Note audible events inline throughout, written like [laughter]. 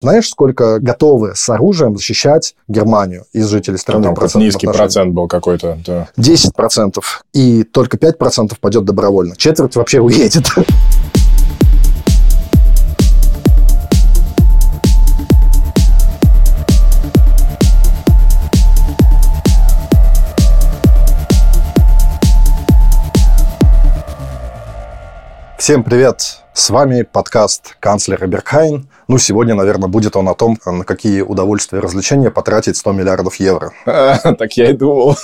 Знаешь, сколько готовы с оружием защищать Германию из жителей страны? Там процент низкий отношений? процент был какой-то. Да. 10%. И только 5% пойдет добровольно. Четверть вообще уедет. Всем привет! С вами подкаст «Канцлер Беркхайн». Ну, сегодня, наверное, будет он о том, на какие удовольствия и развлечения потратить 100 миллиардов евро. так я и думал.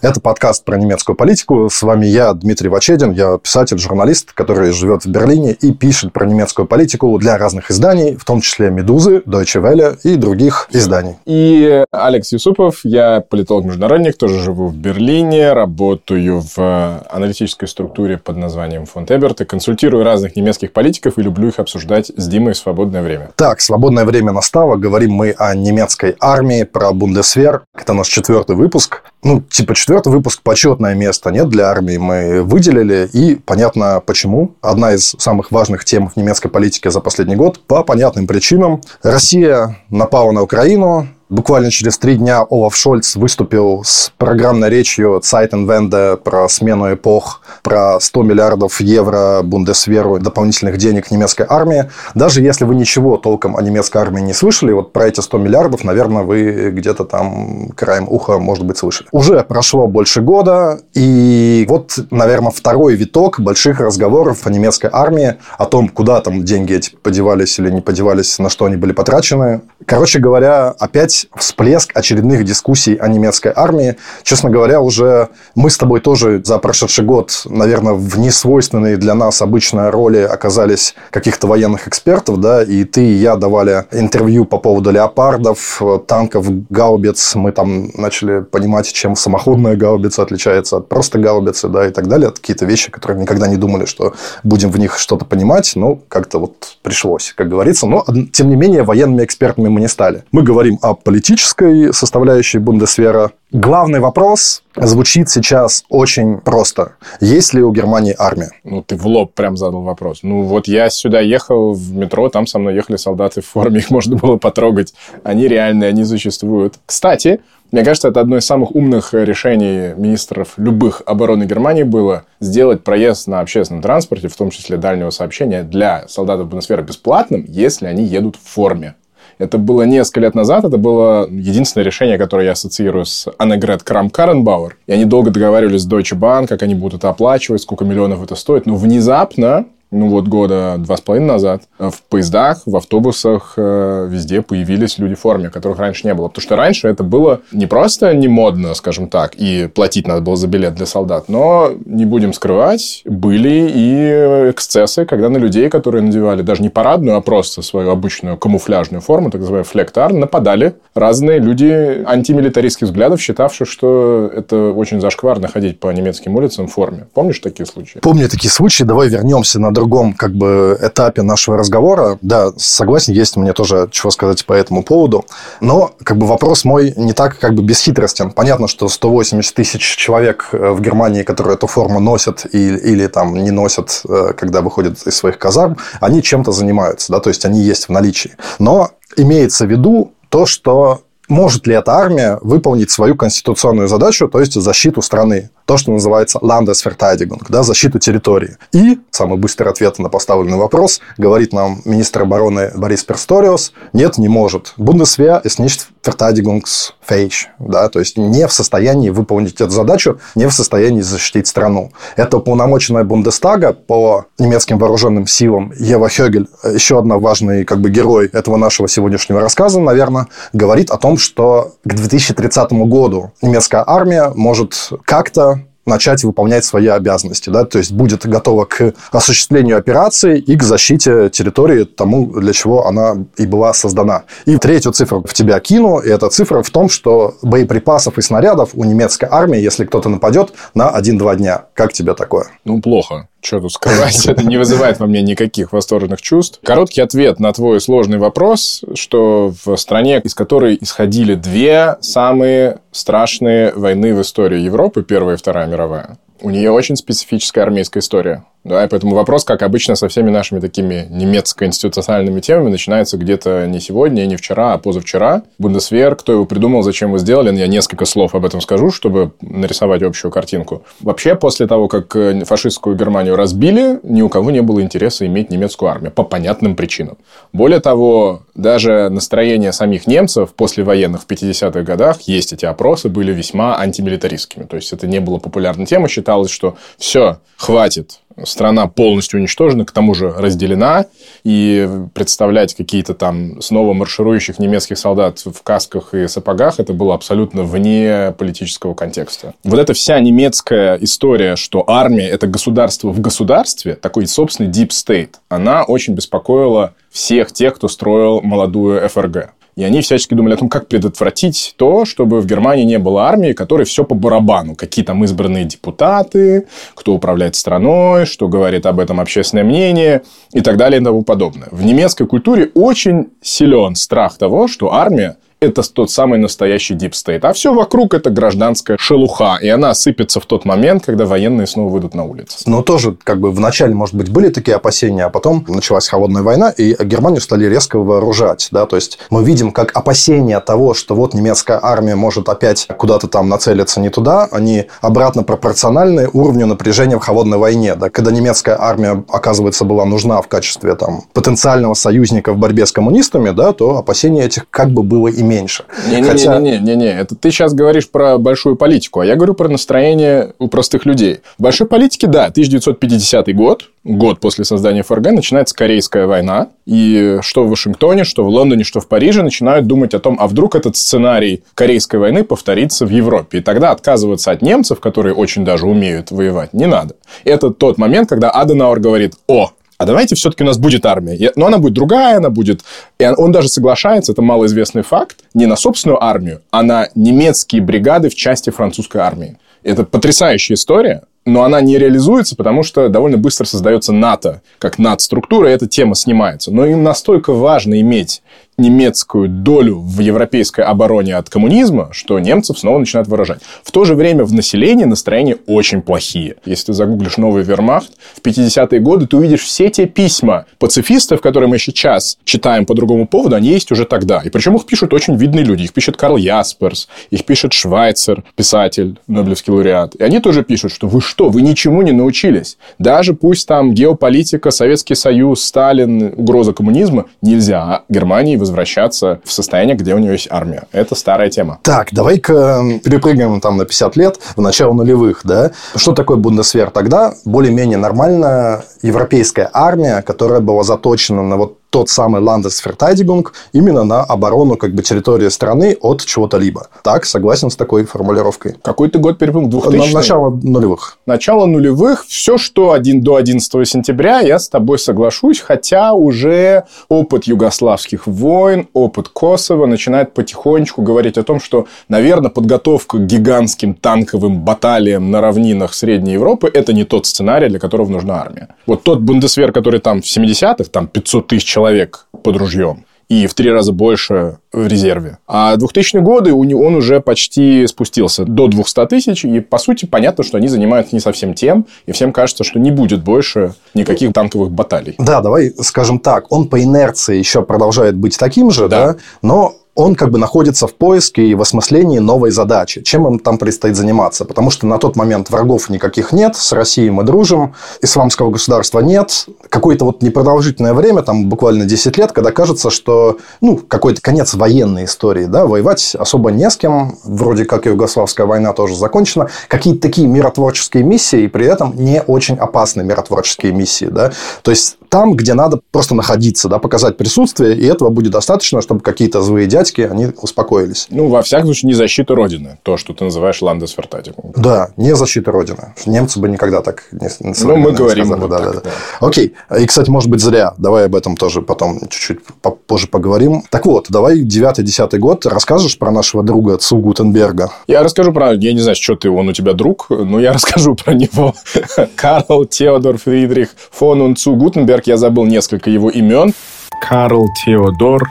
Это подкаст про немецкую политику. С вами я, Дмитрий Вачедин. Я писатель, журналист, который живет в Берлине и пишет про немецкую политику для разных изданий, в том числе «Медузы», «Deutsche Welle» и других изданий. И Алекс Юсупов. Я политолог-международник, тоже живу в Берлине, работаю в аналитической структуре под названием Фонд Эберт и консультирую разных немецких политиков и люблю их обсуждать с Димой в свободное время. Так, свободное время настало. Говорим мы о немецкой армии, про Бундесвер. Это наш четвертый выпуск. Ну, типа четвертый выпуск почетное место нет для армии мы выделили. И понятно почему. Одна из самых важных тем в немецкой политике за последний год. По понятным причинам. Россия напала на Украину, Буквально через три дня Олаф Шольц выступил с программной речью Zeitenwende про смену эпох, про 100 миллиардов евро Бундесверу дополнительных денег немецкой армии. Даже если вы ничего толком о немецкой армии не слышали, вот про эти 100 миллиардов, наверное, вы где-то там краем уха, может быть, слышали. Уже прошло больше года, и вот, наверное, второй виток больших разговоров о немецкой армии, о том, куда там деньги эти подевались или не подевались, на что они были потрачены. Короче говоря, опять всплеск очередных дискуссий о немецкой армии. Честно говоря, уже мы с тобой тоже за прошедший год, наверное, в несвойственной для нас обычной роли оказались каких-то военных экспертов, да, и ты и я давали интервью по поводу леопардов, танков, гаубиц. Мы там начали понимать, чем самоходная гаубица отличается от просто гаубицы, да, и так далее. Это какие-то вещи, которые никогда не думали, что будем в них что-то понимать, но как-то вот пришлось, как говорится. Но, тем не менее, военными экспертами мы не стали. Мы говорим о политической составляющей Бундесвера. Главный вопрос звучит сейчас очень просто. Есть ли у Германии армия? Ну, ты в лоб прям задал вопрос. Ну, вот я сюда ехал в метро, там со мной ехали солдаты в форме, их можно было потрогать. Они реальные, они существуют. Кстати, мне кажется, это одно из самых умных решений министров любых обороны Германии было сделать проезд на общественном транспорте, в том числе дальнего сообщения, для солдатов Бундесвера бесплатным, если они едут в форме. Это было несколько лет назад, это было единственное решение, которое я ассоциирую с Аннегрет Крам Каренбауэр. И они долго договаривались с Deutsche Bank, как они будут это оплачивать, сколько миллионов это стоит. Но внезапно ну вот года два с половиной назад, в поездах, в автобусах э, везде появились люди в форме, которых раньше не было. Потому что раньше это было не просто не модно, скажем так, и платить надо было за билет для солдат, но, не будем скрывать, были и эксцессы, когда на людей, которые надевали даже не парадную, а просто свою обычную камуфляжную форму, так называемый флектар, нападали разные люди антимилитаристских взглядов, считавшие, что это очень зашкварно ходить по немецким улицам в форме. Помнишь такие случаи? Помню такие случаи. Давай вернемся на другом как бы этапе нашего разговора. Да, согласен, есть мне тоже чего сказать по этому поводу. Но как бы вопрос мой не так как бы бесхитростен. Понятно, что 180 тысяч человек э, в Германии, которые эту форму носят и, или там не носят, э, когда выходят из своих казарм, они чем-то занимаются, да, то есть они есть в наличии. Но имеется в виду то, что может ли эта армия выполнить свою конституционную задачу, то есть защиту страны то, что называется Landesverteidigung, да, защиту территории. И самый быстрый ответ на поставленный вопрос говорит нам министр обороны Борис Персториус, нет, не может. Bundeswehr ist nicht verteidigungsfähig, да, то есть не в состоянии выполнить эту задачу, не в состоянии защитить страну. Это уполномоченная Бундестага по немецким вооруженным силам Ева Хёгель, еще одна важный как бы герой этого нашего сегодняшнего рассказа, наверное, говорит о том, что к 2030 году немецкая армия может как-то начать выполнять свои обязанности, да, то есть будет готова к осуществлению операции и к защите территории тому, для чего она и была создана. И третью цифру в тебя кину, и эта цифра в том, что боеприпасов и снарядов у немецкой армии, если кто-то нападет, на 1-2 дня. Как тебе такое? Ну, плохо. Что тут скрывать? [laughs] Это не вызывает во мне никаких восторженных чувств. Короткий ответ на твой сложный вопрос, что в стране, из которой исходили две самые страшные войны в истории Европы, Первая и Вторая мировая, у нее очень специфическая армейская история. Да, и поэтому вопрос, как обычно, со всеми нашими такими немецко-институциональными темами начинается где-то не сегодня, не вчера, а позавчера. Бундесвер, кто его придумал, зачем его сделали, я несколько слов об этом скажу, чтобы нарисовать общую картинку. Вообще, после того, как э, фашистскую Германию разбили, ни у кого не было интереса иметь немецкую армию по понятным причинам. Более того, даже настроение самих немцев после военных в 50-х годах, есть эти опросы, были весьма антимилитаристскими. То есть, это не было популярной темой. Считалось, что все, хватит, страна полностью уничтожена, к тому же разделена, и представлять какие-то там снова марширующих немецких солдат в касках и сапогах, это было абсолютно вне политического контекста. Вот эта вся немецкая история, что армия – это государство в государстве, такой собственный deep state, она очень беспокоила всех тех, кто строил молодую ФРГ. И они всячески думали о том, как предотвратить то, чтобы в Германии не было армии, которой все по барабану. Какие там избранные депутаты, кто управляет страной, что говорит об этом общественное мнение и так далее и тому подобное. В немецкой культуре очень силен страх того, что армия это тот самый настоящий deep state. А все вокруг это гражданская шелуха. И она сыпется в тот момент, когда военные снова выйдут на улицу. Но тоже, как бы, вначале, может быть, были такие опасения, а потом началась холодная война, и Германию стали резко вооружать. Да? То есть, мы видим, как опасения того, что вот немецкая армия может опять куда-то там нацелиться не туда, они обратно пропорциональны уровню напряжения в холодной войне. Да? Когда немецкая армия, оказывается, была нужна в качестве там, потенциального союзника в борьбе с коммунистами, да, то опасения этих как бы было иметь меньше. Не-не-не, это ты сейчас говоришь про большую политику, а я говорю про настроение у простых людей. В большой политике, да, 1950 год, год после создания ФРГ, начинается Корейская война, и что в Вашингтоне, что в Лондоне, что в Париже начинают думать о том, а вдруг этот сценарий Корейской войны повторится в Европе. И тогда отказываться от немцев, которые очень даже умеют воевать, не надо. Это тот момент, когда Аденауэр говорит, о, а давайте все-таки у нас будет армия. Но она будет другая, она будет... И он даже соглашается, это малоизвестный факт, не на собственную армию, а на немецкие бригады в части французской армии. Это потрясающая история, но она не реализуется, потому что довольно быстро создается НАТО, как надструктура, и эта тема снимается. Но им настолько важно иметь немецкую долю в европейской обороне от коммунизма, что немцев снова начинают выражать. В то же время в населении настроения очень плохие. Если ты загуглишь новый вермахт, в 50-е годы ты увидишь все те письма пацифистов, которые мы сейчас читаем по другому поводу, они есть уже тогда. И причем их пишут очень видные люди. Их пишет Карл Ясперс, их пишет Швайцер, писатель, Нобелевский лауреат. И они тоже пишут, что вы что, вы ничему не научились. Даже пусть там геополитика, Советский Союз, Сталин, угроза коммунизма, нельзя Германии возвращаться в состояние, где у нее есть армия. Это старая тема. Так, давай-ка перепрыгаем там на 50 лет, в начало нулевых, да? Что такое Бундесвер тогда? Более-менее нормальная европейская армия, которая была заточена на вот тот самый Landesverteidigung именно на оборону как бы территории страны от чего-то либо. Так, согласен с такой формулировкой. Какой ты год перепрыгнул? 2000 Начало нулевых. Начало нулевых. Все, что один до 11 сентября, я с тобой соглашусь, хотя уже опыт югославских войн, опыт Косово начинает потихонечку говорить о том, что, наверное, подготовка к гигантским танковым баталиям на равнинах Средней Европы – это не тот сценарий, для которого нужна армия. Вот тот Бундесвер, который там в 70-х, там 500 тысяч человек, человек под ружьем и в три раза больше в резерве. А 2000-е годы он уже почти спустился до 200 тысяч, и, по сути, понятно, что они занимаются не совсем тем, и всем кажется, что не будет больше никаких танковых баталий. Да, давай скажем так, он по инерции еще продолжает быть таким же, да, да но он как бы находится в поиске и в осмыслении новой задачи. Чем им там предстоит заниматься? Потому что на тот момент врагов никаких нет, с Россией мы дружим, исламского государства нет. Какое-то вот непродолжительное время, там буквально 10 лет, когда кажется, что ну, какой-то конец военной истории, да, воевать особо не с кем, вроде как Югославская война тоже закончена. Какие-то такие миротворческие миссии, и при этом не очень опасные миротворческие миссии, да. То есть, там, где надо просто находиться, да, показать присутствие, и этого будет достаточно, чтобы какие-то злые дядьки, они успокоились. Ну, во всяком случае, не защита Родины, то, что ты называешь ландесфертатиком. Да, не защита Родины. Немцы бы никогда так не Ну, мы говорим сказали, вот да, так, да, да. да. Окей. И, кстати, может быть, зря. Давай об этом тоже потом чуть-чуть позже поговорим. Так вот, давай 9-10 год расскажешь про нашего друга Цу Гутенберга. Я расскажу про... Я не знаю, что ты, он у тебя друг, но я [laughs] расскажу про него. [laughs] Карл Теодор Фридрих фон Цу Гутенберг. Я забыл несколько его имен. Карл Теодор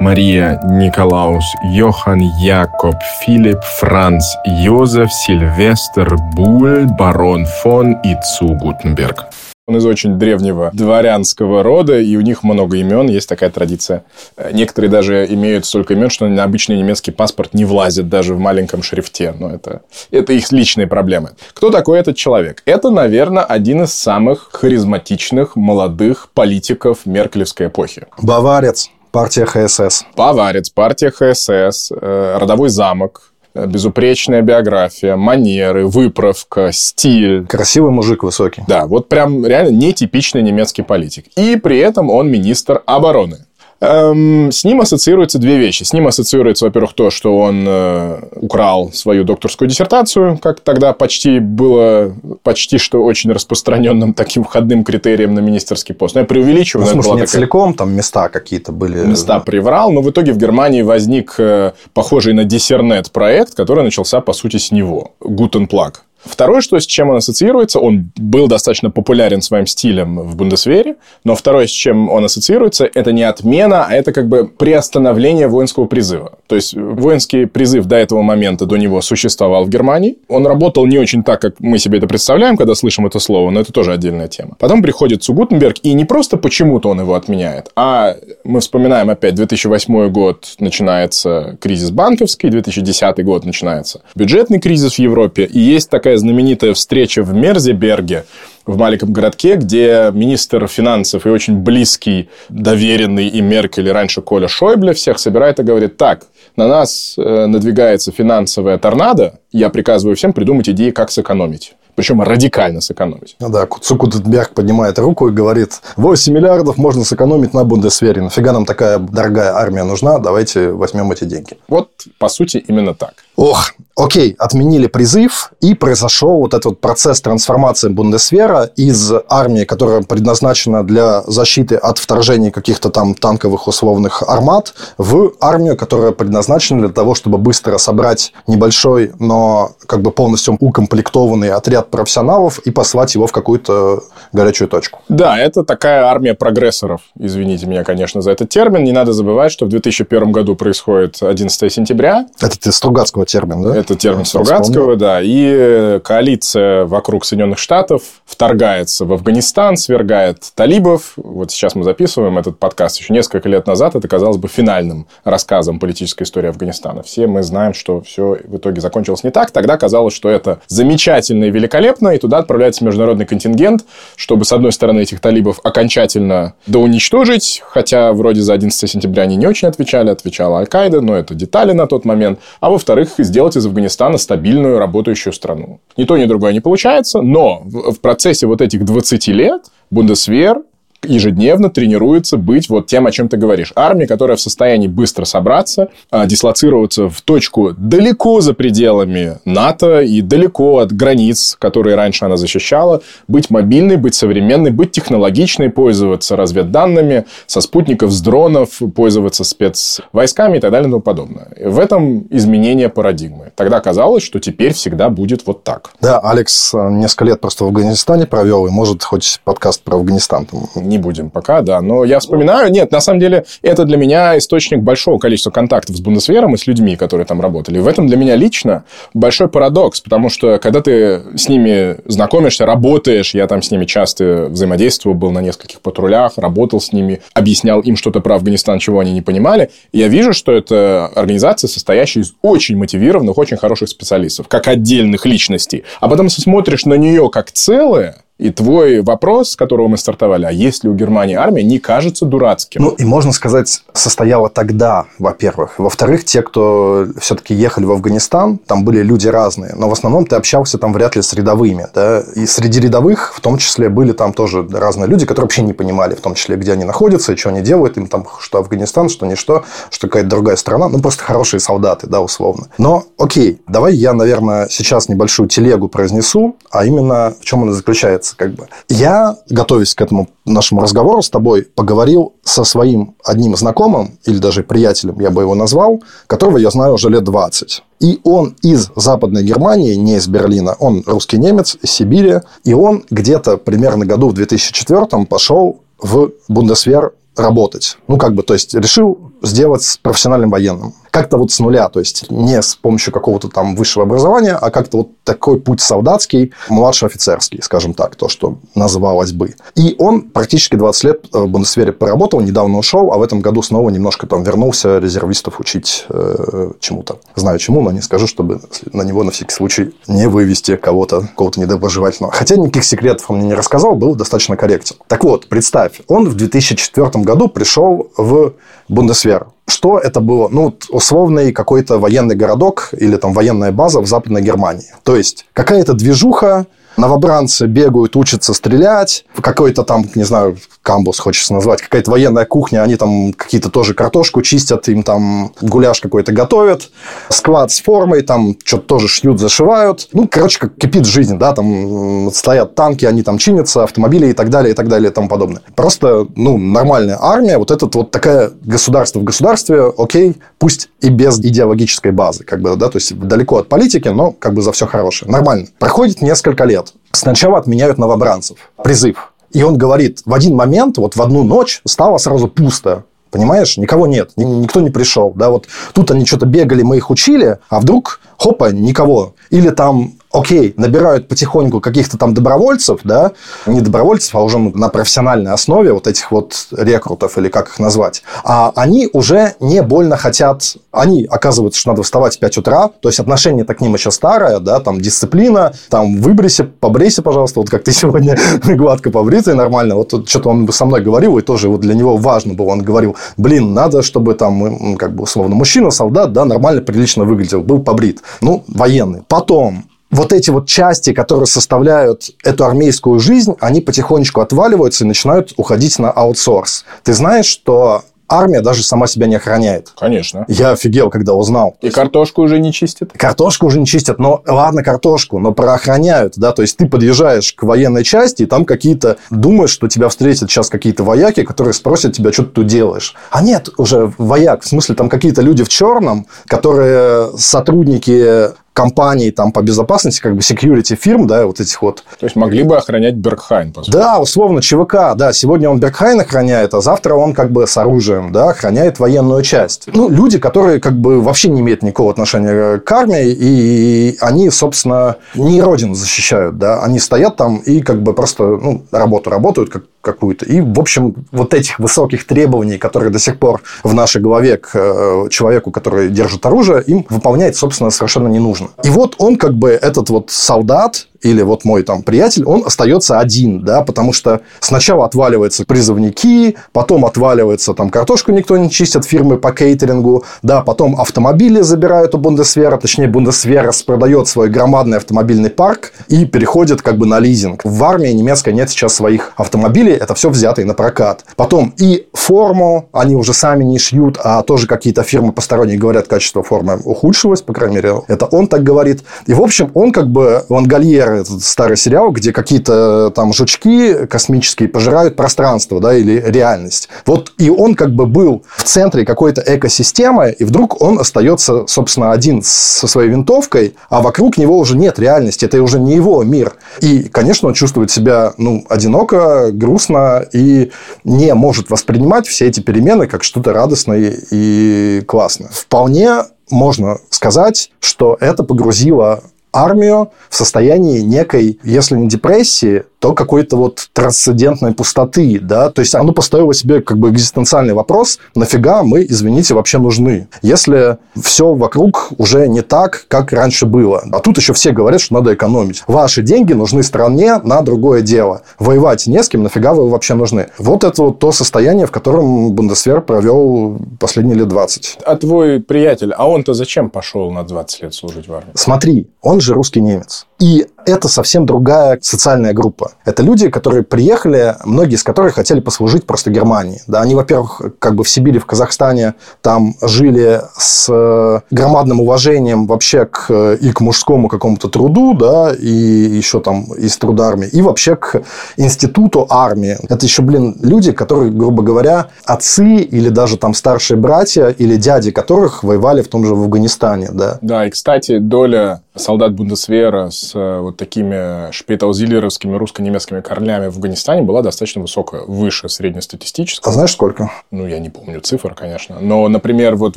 Мария Николаус Йохан Якоб Филипп Франц Йозеф Сильвестр Буль барон фон Ицу Гутенберг. Он из очень древнего дворянского рода, и у них много имен, есть такая традиция. Некоторые даже имеют столько имен, что на обычный немецкий паспорт не влазит даже в маленьком шрифте. Но это, это их личные проблемы. Кто такой этот человек? Это, наверное, один из самых харизматичных молодых политиков меркелевской эпохи. Баварец. Партия ХСС. Баварец, партия ХСС, э, родовой замок, Э, безупречная биография, манеры, выправка, стиль. Красивый мужик высокий. Да, вот прям реально нетипичный немецкий политик. И при этом он министр обороны. Эм, с ним ассоциируются две вещи. С ним ассоциируется, во-первых, то, что он э, украл свою докторскую диссертацию, как тогда почти было, почти что очень распространенным таким входным критерием на министерский пост. Но я преувеличиваю. Ну, в смысле, не такая... целиком, там места какие-то были. Места приврал, но в итоге в Германии возник э, похожий на диссернет проект, который начался, по сути, с него. Гутенплаг. Второе, что с чем он ассоциируется, он был достаточно популярен своим стилем в Бундесвере, но второе, с чем он ассоциируется, это не отмена, а это как бы приостановление воинского призыва. То есть воинский призыв до этого момента, до него существовал в Германии. Он работал не очень так, как мы себе это представляем, когда слышим это слово, но это тоже отдельная тема. Потом приходит Цугутенберг, и не просто почему-то он его отменяет, а мы вспоминаем опять 2008 год начинается кризис банковский, 2010 год начинается бюджетный кризис в Европе, и есть такая знаменитая встреча в Мерзеберге, в маленьком городке, где министр финансов и очень близкий, доверенный и Меркель, и раньше Коля Шойбле всех собирает и говорит, так, на нас э, надвигается финансовая торнадо, я приказываю всем придумать идеи, как сэкономить причем радикально сэкономить. Ну да, Цукутенберг поднимает руку и говорит, 8 миллиардов можно сэкономить на Бундесвере. Нафига нам такая дорогая армия нужна? Давайте возьмем эти деньги. Вот, по сути, именно так. Ох, окей, отменили призыв, и произошел вот этот процесс трансформации Бундесвера из армии, которая предназначена для защиты от вторжений каких-то там танковых условных армат, в армию, которая предназначена для того, чтобы быстро собрать небольшой, но как бы полностью укомплектованный отряд профессионалов и послать его в какую-то горячую точку. Да, это такая армия прогрессоров. Извините меня, конечно, за этот термин. Не надо забывать, что в 2001 году происходит 11 сентября. Это ты Стругацкого термин, да? Это термин Стругацкого, да. И коалиция вокруг Соединенных Штатов вторгается в Афганистан, свергает талибов. Вот сейчас мы записываем этот подкаст. Еще несколько лет назад это казалось бы финальным рассказом политической истории Афганистана. Все мы знаем, что все в итоге закончилось не так. Тогда казалось, что это замечательно и великолепно, и туда отправляется международный контингент, чтобы, с одной стороны, этих талибов окончательно доуничтожить, хотя вроде за 11 сентября они не очень отвечали, отвечала Аль-Каида, но это детали на тот момент. А во-вторых, сделать из Афганистана стабильную работающую страну. Ни то, ни другое не получается, но в процессе вот этих 20 лет Бундесвер ежедневно тренируется быть вот тем, о чем ты говоришь. Армия, которая в состоянии быстро собраться, а, дислоцироваться в точку далеко за пределами НАТО и далеко от границ, которые раньше она защищала, быть мобильной, быть современной, быть технологичной, пользоваться разведданными со спутников, с дронов, пользоваться спецвойсками и так далее и тому подобное. В этом изменение парадигмы. Тогда казалось, что теперь всегда будет вот так. Да, Алекс э, несколько лет просто в Афганистане провел, и может хоть подкаст про Афганистан там не будем пока, да. Но я вспоминаю, нет, на самом деле, это для меня источник большого количества контактов с Бундесвером и с людьми, которые там работали. В этом для меня лично большой парадокс, потому что когда ты с ними знакомишься, работаешь, я там с ними часто взаимодействовал, был на нескольких патрулях, работал с ними, объяснял им что-то про Афганистан, чего они не понимали, я вижу, что это организация, состоящая из очень мотивированных, очень хороших специалистов, как отдельных личностей. А потом смотришь на нее как целое, и твой вопрос, с которого мы стартовали, а есть ли у Германии армия, не кажется дурацким. Ну, и можно сказать, состояла тогда, во-первых. Во-вторых, те, кто все-таки ехали в Афганистан, там были люди разные, но в основном ты общался там вряд ли с рядовыми. Да? И среди рядовых, в том числе, были там тоже разные люди, которые вообще не понимали, в том числе, где они находятся и что они делают. Им там что Афганистан, что ничто, что какая-то другая страна. Ну, просто хорошие солдаты, да, условно. Но, окей, давай я, наверное, сейчас небольшую телегу произнесу, а именно в чем она заключается меняется как бы. Я, готовясь к этому нашему разговору с тобой, поговорил со своим одним знакомым, или даже приятелем, я бы его назвал, которого я знаю уже лет 20. И он из Западной Германии, не из Берлина, он русский немец, из Сибири, и он где-то примерно году в 2004 пошел в Бундесвер работать. Ну, как бы, то есть, решил сделать профессиональным военным. Как-то вот с нуля, то есть не с помощью какого-то там высшего образования, а как-то вот такой путь солдатский, младший-офицерский, скажем так, то, что называлось бы. И он практически 20 лет в Бундесвере поработал, недавно ушел, а в этом году снова немножко там вернулся резервистов учить э, чему-то. Знаю чему, но не скажу, чтобы на него на всякий случай не вывести кого-то, кого-то недоброжелательного. Хотя никаких секретов он мне не рассказал, был достаточно корректен. Так вот, представь, он в 2004 году пришел в Бундесвер. Что это было? Ну, условный какой-то военный городок или там военная база в Западной Германии. То есть, какая-то движуха, новобранцы бегают, учатся стрелять, какой-то там, не знаю, камбус хочется назвать, какая-то военная кухня, они там какие-то тоже картошку чистят, им там гуляш какой-то готовят, склад с формой, там что-то тоже шьют, зашивают. Ну, короче, как кипит жизнь, да, там стоят танки, они там чинятся, автомобили и так далее, и так далее, и тому подобное. Просто, ну, нормальная армия, вот этот вот такая государство в государстве, окей, пусть и без идеологической базы, как бы, да, то есть далеко от политики, но как бы за все хорошее. Нормально. Проходит несколько лет. Сначала отменяют новобранцев. Призыв. И он говорит, в один момент, вот в одну ночь стало сразу пусто. Понимаешь, никого нет, никто не пришел. Да, вот тут они что-то бегали, мы их учили, а вдруг, хопа, никого. Или там окей, набирают потихоньку каких-то там добровольцев, да, не добровольцев, а уже на профессиональной основе вот этих вот рекрутов или как их назвать, а они уже не больно хотят, они оказываются, что надо вставать в 5 утра, то есть отношение-то к ним еще старое, да, там дисциплина, там выбрейся, побрейся, пожалуйста, вот как ты [laughs] сегодня гладко побритый, нормально, вот что-то он со мной говорил, и тоже вот для него важно было, он говорил, блин, надо, чтобы там, как бы условно, мужчина, солдат, да, нормально, прилично выглядел, был побрит, ну, военный. Потом вот эти вот части, которые составляют эту армейскую жизнь, они потихонечку отваливаются и начинают уходить на аутсорс. Ты знаешь, что армия даже сама себя не охраняет. Конечно. Я офигел, когда узнал. И картошку уже не чистят? Картошку уже не чистят. Но ладно, картошку, но проохраняют, да, то есть ты подъезжаешь к военной части, и там какие-то... Думаешь, что тебя встретят сейчас какие-то вояки, которые спросят тебя, что ты тут делаешь. А нет уже вояк, в смысле, там какие-то люди в черном, которые сотрудники компаний там по безопасности, как бы security фирм, да, вот этих вот. То есть могли бы охранять Бергхайн, по сути. Да, условно, ЧВК, да, сегодня он Бергхайн охраняет, а завтра он как бы с оружием, да, охраняет военную часть. Ну, люди, которые как бы вообще не имеют никакого отношения к армии, и они, собственно, не родину защищают, да, они стоят там и как бы просто, ну, работу работают, как какую-то. И, в общем, вот этих высоких требований, которые до сих пор в нашей голове к э, человеку, который держит оружие, им выполнять, собственно, совершенно не нужно. И вот он как бы, этот вот солдат, или вот мой там приятель, он остается один, да, потому что сначала отваливаются призывники, потом отваливается там картошку никто не чистит, фирмы по кейтерингу, да, потом автомобили забирают у Бундесвера, точнее, Бундесвера продает свой громадный автомобильный парк и переходит как бы на лизинг. В армии немецкой нет сейчас своих автомобилей, это все взятые на прокат. Потом и форму они уже сами не шьют, а тоже какие-то фирмы посторонние говорят, качество формы ухудшилось, по крайней мере, это он так говорит. И, в общем, он как бы Лангольер этот старый сериал, где какие-то там жучки космические пожирают пространство, да, или реальность. Вот и он как бы был в центре какой-то экосистемы, и вдруг он остается, собственно, один со своей винтовкой, а вокруг него уже нет реальности, это уже не его мир. И, конечно, он чувствует себя, ну, одиноко, грустно и не может воспринимать все эти перемены как что-то радостное и классное. Вполне можно сказать, что это погрузило армию в состоянии некой, если не депрессии, то какой-то вот трансцендентной пустоты, да, то есть оно поставило себе как бы экзистенциальный вопрос, нафига мы, извините, вообще нужны, если все вокруг уже не так, как раньше было. А тут еще все говорят, что надо экономить. Ваши деньги нужны стране на другое дело. Воевать не с кем, нафига вы вообще нужны? Вот это вот то состояние, в котором Бундесвер провел последние лет 20. А твой приятель, а он-то зачем пошел на 20 лет служить в армии? Смотри, он же русский немец. И это совсем другая социальная группа. Это люди, которые приехали, многие из которых хотели послужить просто Германии. Да, они, во-первых, как бы в Сибири, в Казахстане, там жили с э, громадным уважением вообще к, и к мужскому какому-то труду, да, и еще там из труда армии, и вообще к институту армии. Это еще, блин, люди, которые, грубо говоря, отцы или даже там старшие братья или дяди которых воевали в том же в Афганистане, да. Да, и, кстати, доля солдат Бундесвера с э, вот такими шпейтаузилеровскими русско-немецкими корнями в Афганистане была достаточно высокая, выше среднестатистического. А знаешь сколько? Ну, я не помню цифр, конечно. Но, например, вот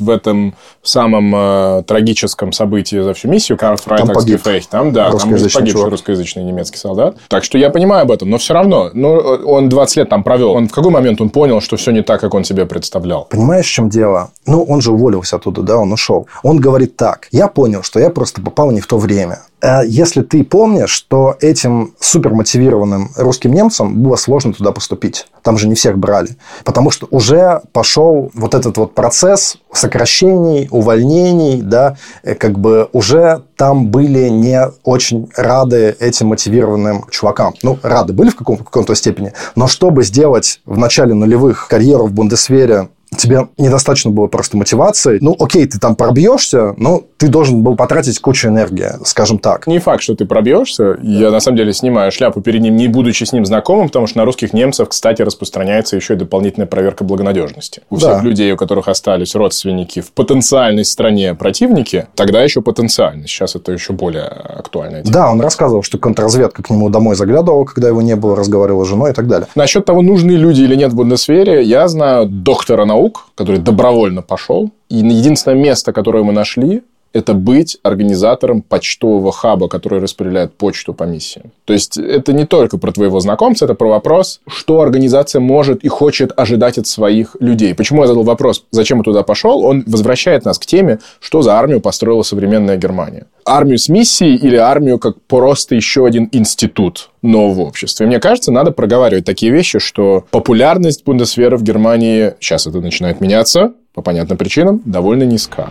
в этом самом э, трагическом событии за всю миссию, Карфрайтагский фейх, там, да, там погибший чувак. русскоязычный немецкий солдат. Так что я понимаю об этом, но все равно, ну, он 20 лет там провел. Он в какой момент он понял, что все не так, как он себе представлял? Понимаешь, в чем дело? Ну, он же уволился оттуда, да, он ушел. Он говорит так, я понял, что я просто попал не в то время. Э, если ты помнишь, что этим супермотивированным русским немцам было сложно туда поступить. Там же не всех брали. Потому что уже пошел вот этот вот процесс сокращений, увольнений, да, э, как бы уже там были не очень рады этим мотивированным чувакам. Ну, рады были в, каком- в каком-то степени, но чтобы сделать в начале нулевых карьеру в Бундесвере тебе недостаточно было просто мотивации. Ну, окей, ты там пробьешься, но ты должен был потратить кучу энергии, скажем так. Не факт, что ты пробьешься. Я, на самом деле, снимаю шляпу перед ним, не будучи с ним знакомым, потому что на русских немцев, кстати, распространяется еще и дополнительная проверка благонадежности. У да. всех людей, у которых остались родственники в потенциальной стране противники, тогда еще потенциально. Сейчас это еще более актуально. Да, он рассказывал, что контрразведка к нему домой заглядывала, когда его не было, разговаривал с женой и так далее. Насчет того, нужны люди или нет в Бундесвере, я знаю доктора наук, который добровольно пошел. И единственное место, которое мы нашли, это быть организатором почтового хаба, который распределяет почту по миссиям. То есть это не только про твоего знакомца, это про вопрос, что организация может и хочет ожидать от своих людей. Почему я задал вопрос, зачем я туда пошел? Он возвращает нас к теме, что за армию построила современная Германия. Армию с миссией или армию как просто еще один институт нового общества. И мне кажется, надо проговаривать такие вещи, что популярность Бундесвера в Германии, сейчас это начинает меняться, по понятным причинам, довольно низка.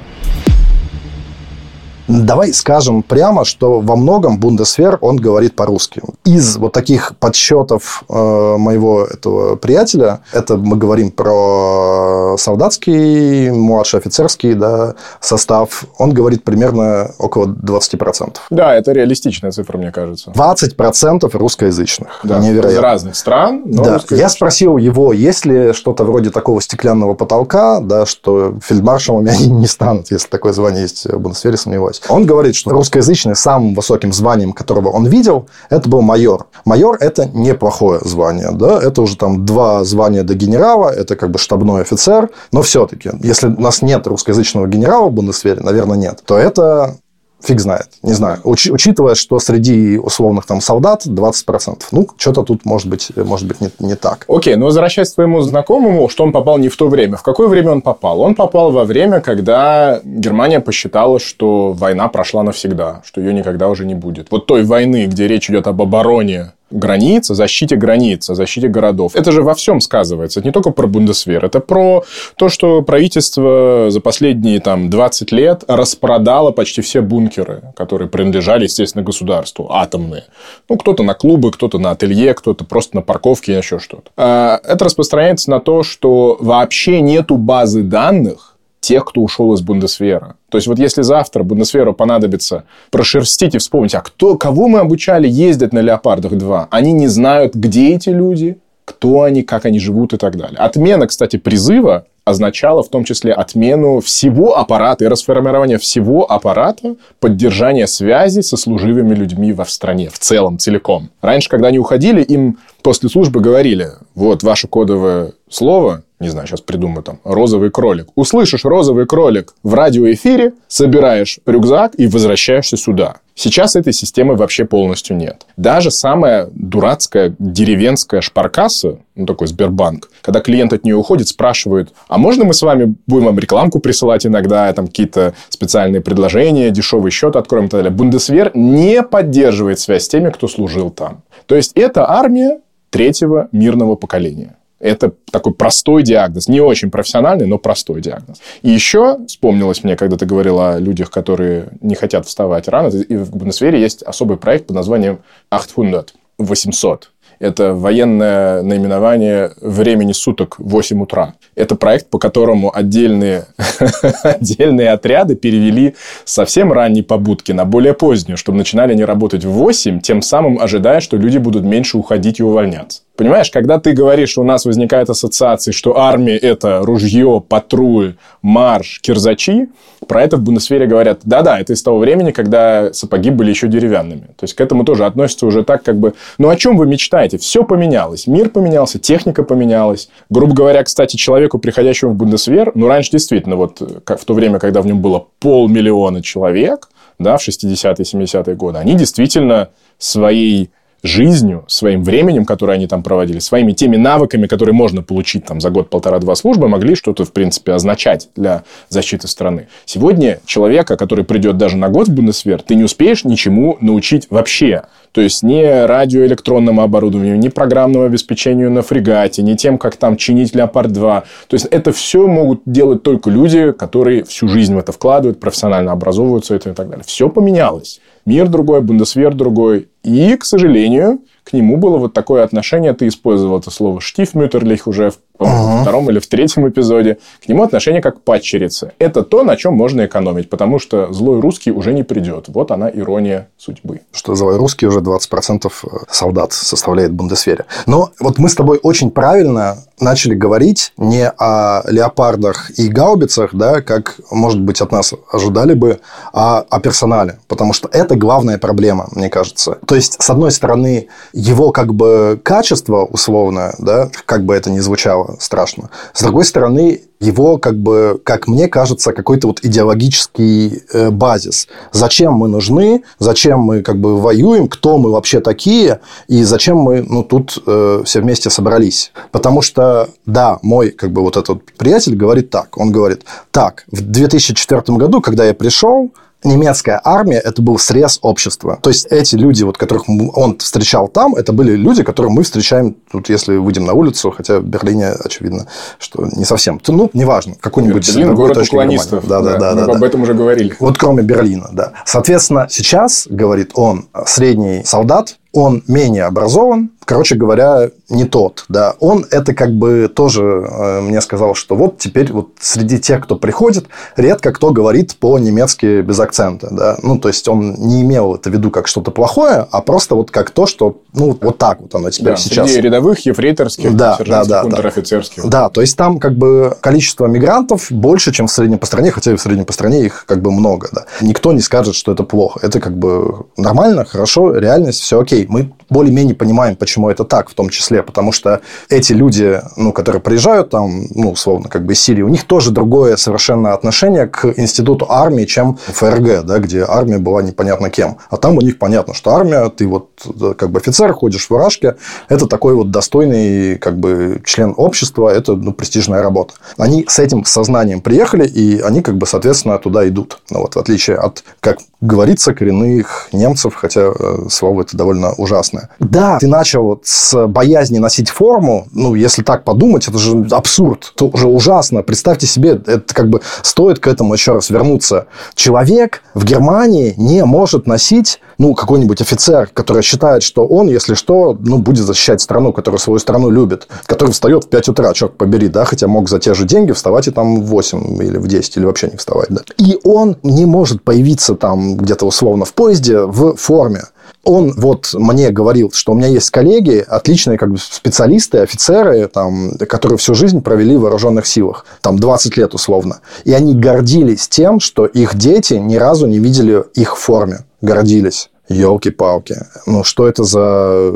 Давай скажем прямо, что во многом Бундесвер, он говорит по-русски. Из вот таких подсчетов э, моего этого приятеля, это мы говорим про солдатский, младший офицерский да, состав, он говорит примерно около 20%. Да, это реалистичная цифра, мне кажется. 20% русскоязычных. Да, Невероятно. Из разных стран. да. Я спросил его, есть ли что-то вроде такого стеклянного потолка, да, что фельдмаршалами [laughs] они не станут, если такое звание есть в Бундесвере, сомневаюсь есть. Он говорит, что русскоязычный самым высоким званием, которого он видел, это был майор. Майор – это неплохое звание. Да? Это уже там два звания до генерала, это как бы штабной офицер. Но все-таки, если у нас нет русскоязычного генерала в Бундесвере, наверное, нет, то это Фиг знает, не знаю. Уч, учитывая, что среди условных там солдат 20%. Ну, что-то тут может быть, может быть не, не так. Окей, но возвращаясь к твоему знакомому, что он попал не в то время. В какое время он попал? Он попал во время, когда Германия посчитала, что война прошла навсегда, что ее никогда уже не будет. Вот той войны, где речь идет об обороне границ, о защите границ, о защите городов. Это же во всем сказывается. Это не только про Бундесвер. Это про то, что правительство за последние там, 20 лет распродало почти все бункеры, которые принадлежали, естественно, государству, атомные. Ну, кто-то на клубы, кто-то на ателье, кто-то просто на парковке, еще что-то. А, это распространяется на то, что вообще нету базы данных, тех, кто ушел из Бундесвера. То есть, вот если завтра Бундесверу понадобится прошерстить и вспомнить, а кто, кого мы обучали ездить на Леопардах 2, они не знают, где эти люди, кто они, как они живут и так далее. Отмена, кстати, призыва означала в том числе отмену всего аппарата и расформирование всего аппарата поддержания связи со служивыми людьми во стране в целом, целиком. Раньше, когда они уходили, им после службы говорили, вот ваше кодовое слово, не знаю, сейчас придумаю там, розовый кролик. Услышишь розовый кролик в радиоэфире, собираешь рюкзак и возвращаешься сюда. Сейчас этой системы вообще полностью нет. Даже самая дурацкая деревенская шпаркасса, ну такой Сбербанк, когда клиент от нее уходит, спрашивает, а можно мы с вами будем вам рекламку присылать иногда, там какие-то специальные предложения, дешевый счет откроем и так далее. Бундесвер не поддерживает связь с теми, кто служил там. То есть это армия третьего мирного поколения. Это такой простой диагноз, не очень профессиональный, но простой диагноз. И еще вспомнилось мне, когда ты говорил о людях, которые не хотят вставать рано, и в Бундесвере есть особый проект под названием 800, 800. Это военное наименование времени суток 8 утра. Это проект, по которому отдельные, [laughs] отдельные отряды перевели совсем ранней побудки на более позднюю, чтобы начинали они работать в 8, тем самым ожидая, что люди будут меньше уходить и увольняться. Понимаешь, когда ты говоришь, у нас возникает ассоциация, что армия – это ружье, патруль, марш, кирзачи, про это в Бундесвере говорят, да-да, это из того времени, когда сапоги были еще деревянными. То есть, к этому тоже относятся уже так, как бы, ну, о чем вы мечтаете? Все поменялось. Мир поменялся, техника поменялась. Грубо говоря, кстати, человеку, приходящему в Бундесвер, ну, раньше действительно, вот в то время, когда в нем было полмиллиона человек, да, в 60-е, 70-е годы, они действительно своей жизнью, своим временем, которое они там проводили, своими теми навыками, которые можно получить там за год, полтора-два службы, могли что-то, в принципе, означать для защиты страны. Сегодня человека, который придет даже на год в Бундесвер, ты не успеешь ничему научить вообще. То есть, ни радиоэлектронному оборудованию, ни программному обеспечению на фрегате, ни тем, как там чинить Леопард-2. То есть, это все могут делать только люди, которые всю жизнь в это вкладывают, профессионально образовываются и так далее. Все поменялось. Мир другой, Бундесвер другой. И, к сожалению, к нему было вот такое отношение. Ты использовал это слово «штифмютерлих» уже в uh-huh. во втором или в третьем эпизоде. К нему отношение как к падчерице. Это то, на чем можно экономить, потому что злой русский уже не придет. Вот она ирония судьбы. Что злой русский уже 20% э, солдат составляет в Бундесвере. Но вот мы с тобой очень правильно начали говорить не о леопардах и гаубицах, да, как, может быть, от нас ожидали бы, а о персонале. Потому что это главная проблема, мне кажется. То есть, с одной стороны, его как бы качество условно, да, как бы это ни звучало, страшно. С другой стороны, его, как бы, как мне кажется, какой-то вот идеологический э, базис. Зачем мы нужны, зачем мы как бы воюем, кто мы вообще такие, и зачем мы ну, тут э, все вместе собрались. Потому что, да, мой как бы вот этот приятель говорит так, он говорит, так, в 2004 году, когда я пришел, немецкая армия – это был срез общества. То есть, эти люди, вот, которых он встречал там, это были люди, которых мы встречаем тут, если выйдем на улицу, хотя в Берлине, очевидно, что не совсем. Ну, неважно, какой-нибудь Берлин – город уклонистов. Да, да, да. Мы да, об этом уже говорили. Вот кроме Берлина, да. Соответственно, сейчас, говорит он, средний солдат он менее образован, короче говоря, не тот, да. Он это как бы тоже э, мне сказал, что вот теперь вот среди тех, кто приходит, редко кто говорит по-немецки без акцента, да. Ну, то есть, он не имел это в виду как что-то плохое, а просто вот как то, что, ну, вот так вот оно теперь да, сейчас. Среди рядовых, ефрейторских, да, да, да, унтер-офицерских. Да. да, то есть, там как бы количество мигрантов больше, чем в среднем по стране, хотя и в среднем по стране их как бы много, да. Никто не скажет, что это плохо. Это как бы нормально, хорошо, реальность, все окей окей, мы более-менее понимаем, почему это так, в том числе, потому что эти люди, ну, которые приезжают там, ну, условно, как бы из Сирии, у них тоже другое совершенно отношение к институту армии, чем ФРГ, да, где армия была непонятно кем. А там у них понятно, что армия, ты вот как бы офицер, ходишь в рашке, это такой вот достойный как бы член общества, это ну, престижная работа. Они с этим сознанием приехали, и они как бы, соответственно, туда идут. Ну, вот, в отличие от, как говорится, коренных немцев, хотя э, слово это довольно ужасное. Да, ты начал вот с боязни носить форму, ну, если так подумать, это же абсурд, это уже ужасно. Представьте себе, это как бы стоит к этому еще раз вернуться. Человек в Германии не может носить, ну, какой-нибудь офицер, который считает, что он, если что, ну, будет защищать страну, которая свою страну любит, который встает в 5 утра, черт побери, да, хотя мог за те же деньги вставать и там в 8 или в 10, или вообще не вставать, да. И он не может появиться там где-то условно в поезде в форме. Он вот мне говорил, что у меня есть коллеги, отличные как бы специалисты, офицеры, там, которые всю жизнь провели в вооруженных силах, там 20 лет условно. И они гордились тем, что их дети ни разу не видели их в форме. Гордились. Елки-палки. Ну, что это за...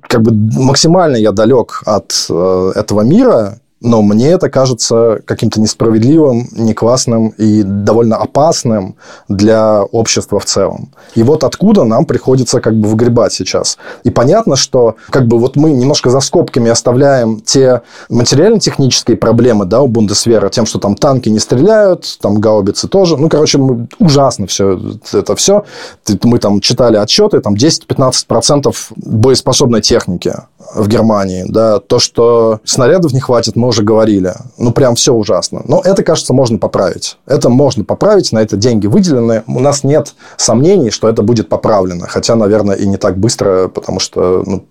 Как бы максимально я далек от э, этого мира, но мне это кажется каким-то несправедливым, не классным и довольно опасным для общества в целом. И вот откуда нам приходится как бы выгребать сейчас. И понятно, что как бы вот мы немножко за скобками оставляем те материально-технические проблемы да, у Бундесвера, тем, что там танки не стреляют, там гаубицы тоже. Ну, короче, ужасно все это все. Мы там читали отчеты, там 10-15% боеспособной техники в Германии. Да, то, что снарядов не хватит, мы уже говорили. Ну, прям все ужасно. Но это, кажется, можно поправить. Это можно поправить, на это деньги выделены. У нас нет сомнений, что это будет поправлено. Хотя, наверное, и не так быстро, потому что, ну,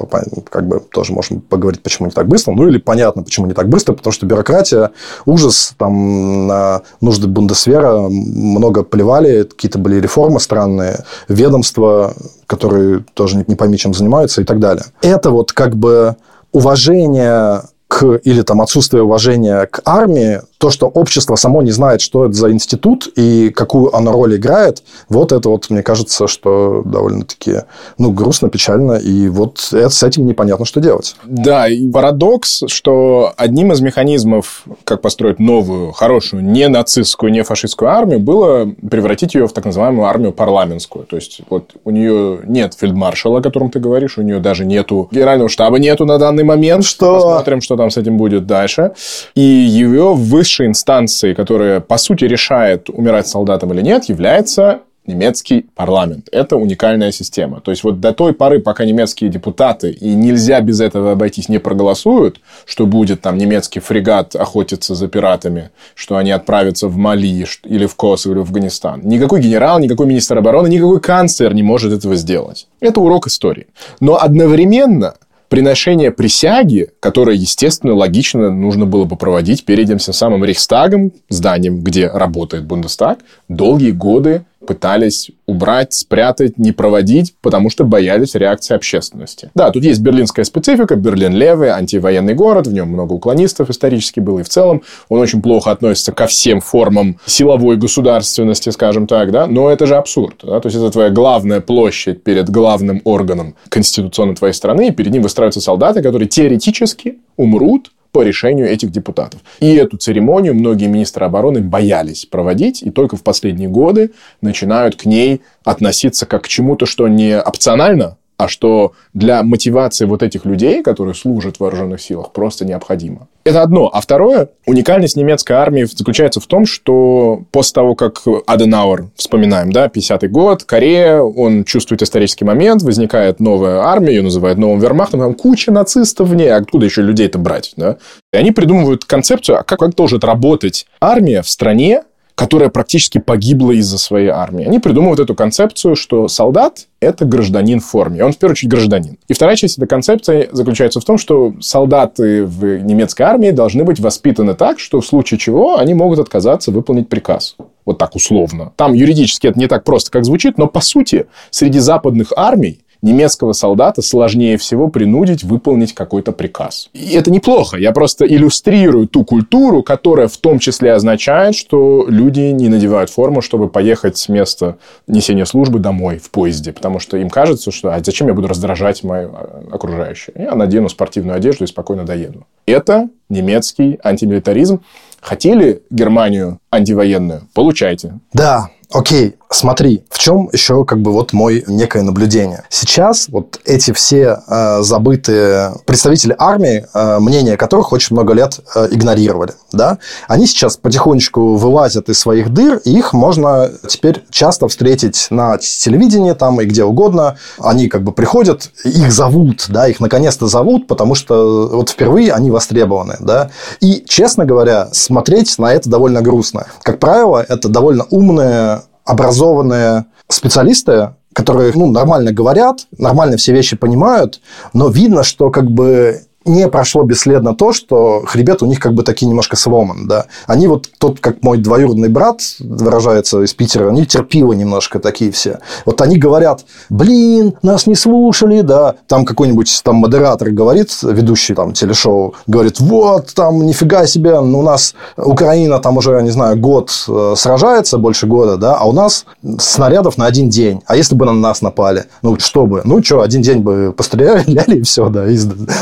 как бы тоже можем поговорить, почему не так быстро. Ну, или понятно, почему не так быстро, потому что бюрократия, ужас, там на нужды Бундесвера много плевали, какие-то были реформы странные, ведомства, которые тоже не, не пойми, чем занимаются и так далее. Это вот как бы уважение к, или там отсутствие уважения к армии, то, что общество само не знает, что это за институт и какую оно роль играет, вот это вот, мне кажется, что довольно-таки ну, грустно, печально, и вот это, с этим непонятно, что делать. Да, и парадокс, что одним из механизмов, как построить новую, хорошую, не нацистскую, не фашистскую армию, было превратить ее в так называемую армию парламентскую. То есть, вот у нее нет фельдмаршала, о котором ты говоришь, у нее даже нету генерального штаба нету на данный момент. Что? Посмотрим, что там с этим будет дальше. И ее высшей инстанцией, которая, по сути, решает, умирать солдатам или нет, является немецкий парламент. Это уникальная система. То есть вот до той поры, пока немецкие депутаты, и нельзя без этого обойтись, не проголосуют, что будет там немецкий фрегат охотиться за пиратами, что они отправятся в Мали или в Косово или в Афганистан. Никакой генерал, никакой министр обороны, никакой канцлер не может этого сделать. Это урок истории. Но одновременно приношение присяги, которое, естественно, логично нужно было бы проводить перед тем самым Рейхстагом, зданием, где работает Бундестаг, долгие годы пытались убрать, спрятать, не проводить, потому что боялись реакции общественности. Да, тут есть берлинская специфика, Берлин левый, антивоенный город, в нем много уклонистов исторически было, и в целом он очень плохо относится ко всем формам силовой государственности, скажем так, да, но это же абсурд, да? то есть это твоя главная площадь перед главным органом конституционной твоей страны, и перед ним выстраиваются солдаты, которые теоретически умрут по решению этих депутатов. И эту церемонию многие министры обороны боялись проводить, и только в последние годы начинают к ней относиться как к чему-то, что не опционально, а что для мотивации вот этих людей, которые служат в вооруженных силах, просто необходимо. Это одно. А второе, уникальность немецкой армии заключается в том, что после того, как Аденауэр, вспоминаем, да, 50-й год, Корея, он чувствует исторический момент, возникает новая армия, ее называют новым вермахтом, там куча нацистов в ней, откуда еще людей-то брать, да? И они придумывают концепцию, а как, как должен работать армия в стране, которая практически погибла из-за своей армии. Они придумывают эту концепцию, что солдат – это гражданин в форме. Он, в первую очередь, гражданин. И вторая часть этой концепции заключается в том, что солдаты в немецкой армии должны быть воспитаны так, что в случае чего они могут отказаться выполнить приказ. Вот так условно. Там юридически это не так просто, как звучит, но по сути среди западных армий немецкого солдата сложнее всего принудить выполнить какой-то приказ. И это неплохо. Я просто иллюстрирую ту культуру, которая в том числе означает, что люди не надевают форму, чтобы поехать с места несения службы домой в поезде, потому что им кажется, что а зачем я буду раздражать мою а, окружающую? Я надену спортивную одежду и спокойно доеду. Это немецкий антимилитаризм. Хотели Германию антивоенную? Получайте. Да, окей смотри, в чем еще как бы вот мой некое наблюдение. Сейчас вот эти все э, забытые представители армии, э, мнения которых очень много лет э, игнорировали, да, они сейчас потихонечку вылазят из своих дыр, и их можно теперь часто встретить на телевидении там и где угодно. Они как бы приходят, их зовут, да, их наконец-то зовут, потому что вот впервые они востребованы, да. И, честно говоря, смотреть на это довольно грустно. Как правило, это довольно умные образованные специалисты, которые ну, нормально говорят, нормально все вещи понимают, но видно, что как бы не прошло бесследно то, что хребет у них как бы такие немножко сломан, да. Они вот, тот, как мой двоюродный брат, выражается из Питера, они терпило немножко такие все. Вот они говорят, блин, нас не слушали, да. Там какой-нибудь там модератор говорит, ведущий там телешоу, говорит, вот, там, нифига себе, ну, у нас Украина там уже, не знаю, год э, сражается, больше года, да, а у нас снарядов на один день. А если бы на нас напали? Ну, что бы? Ну, что, один день бы постреляли, [laughs] и все, да, и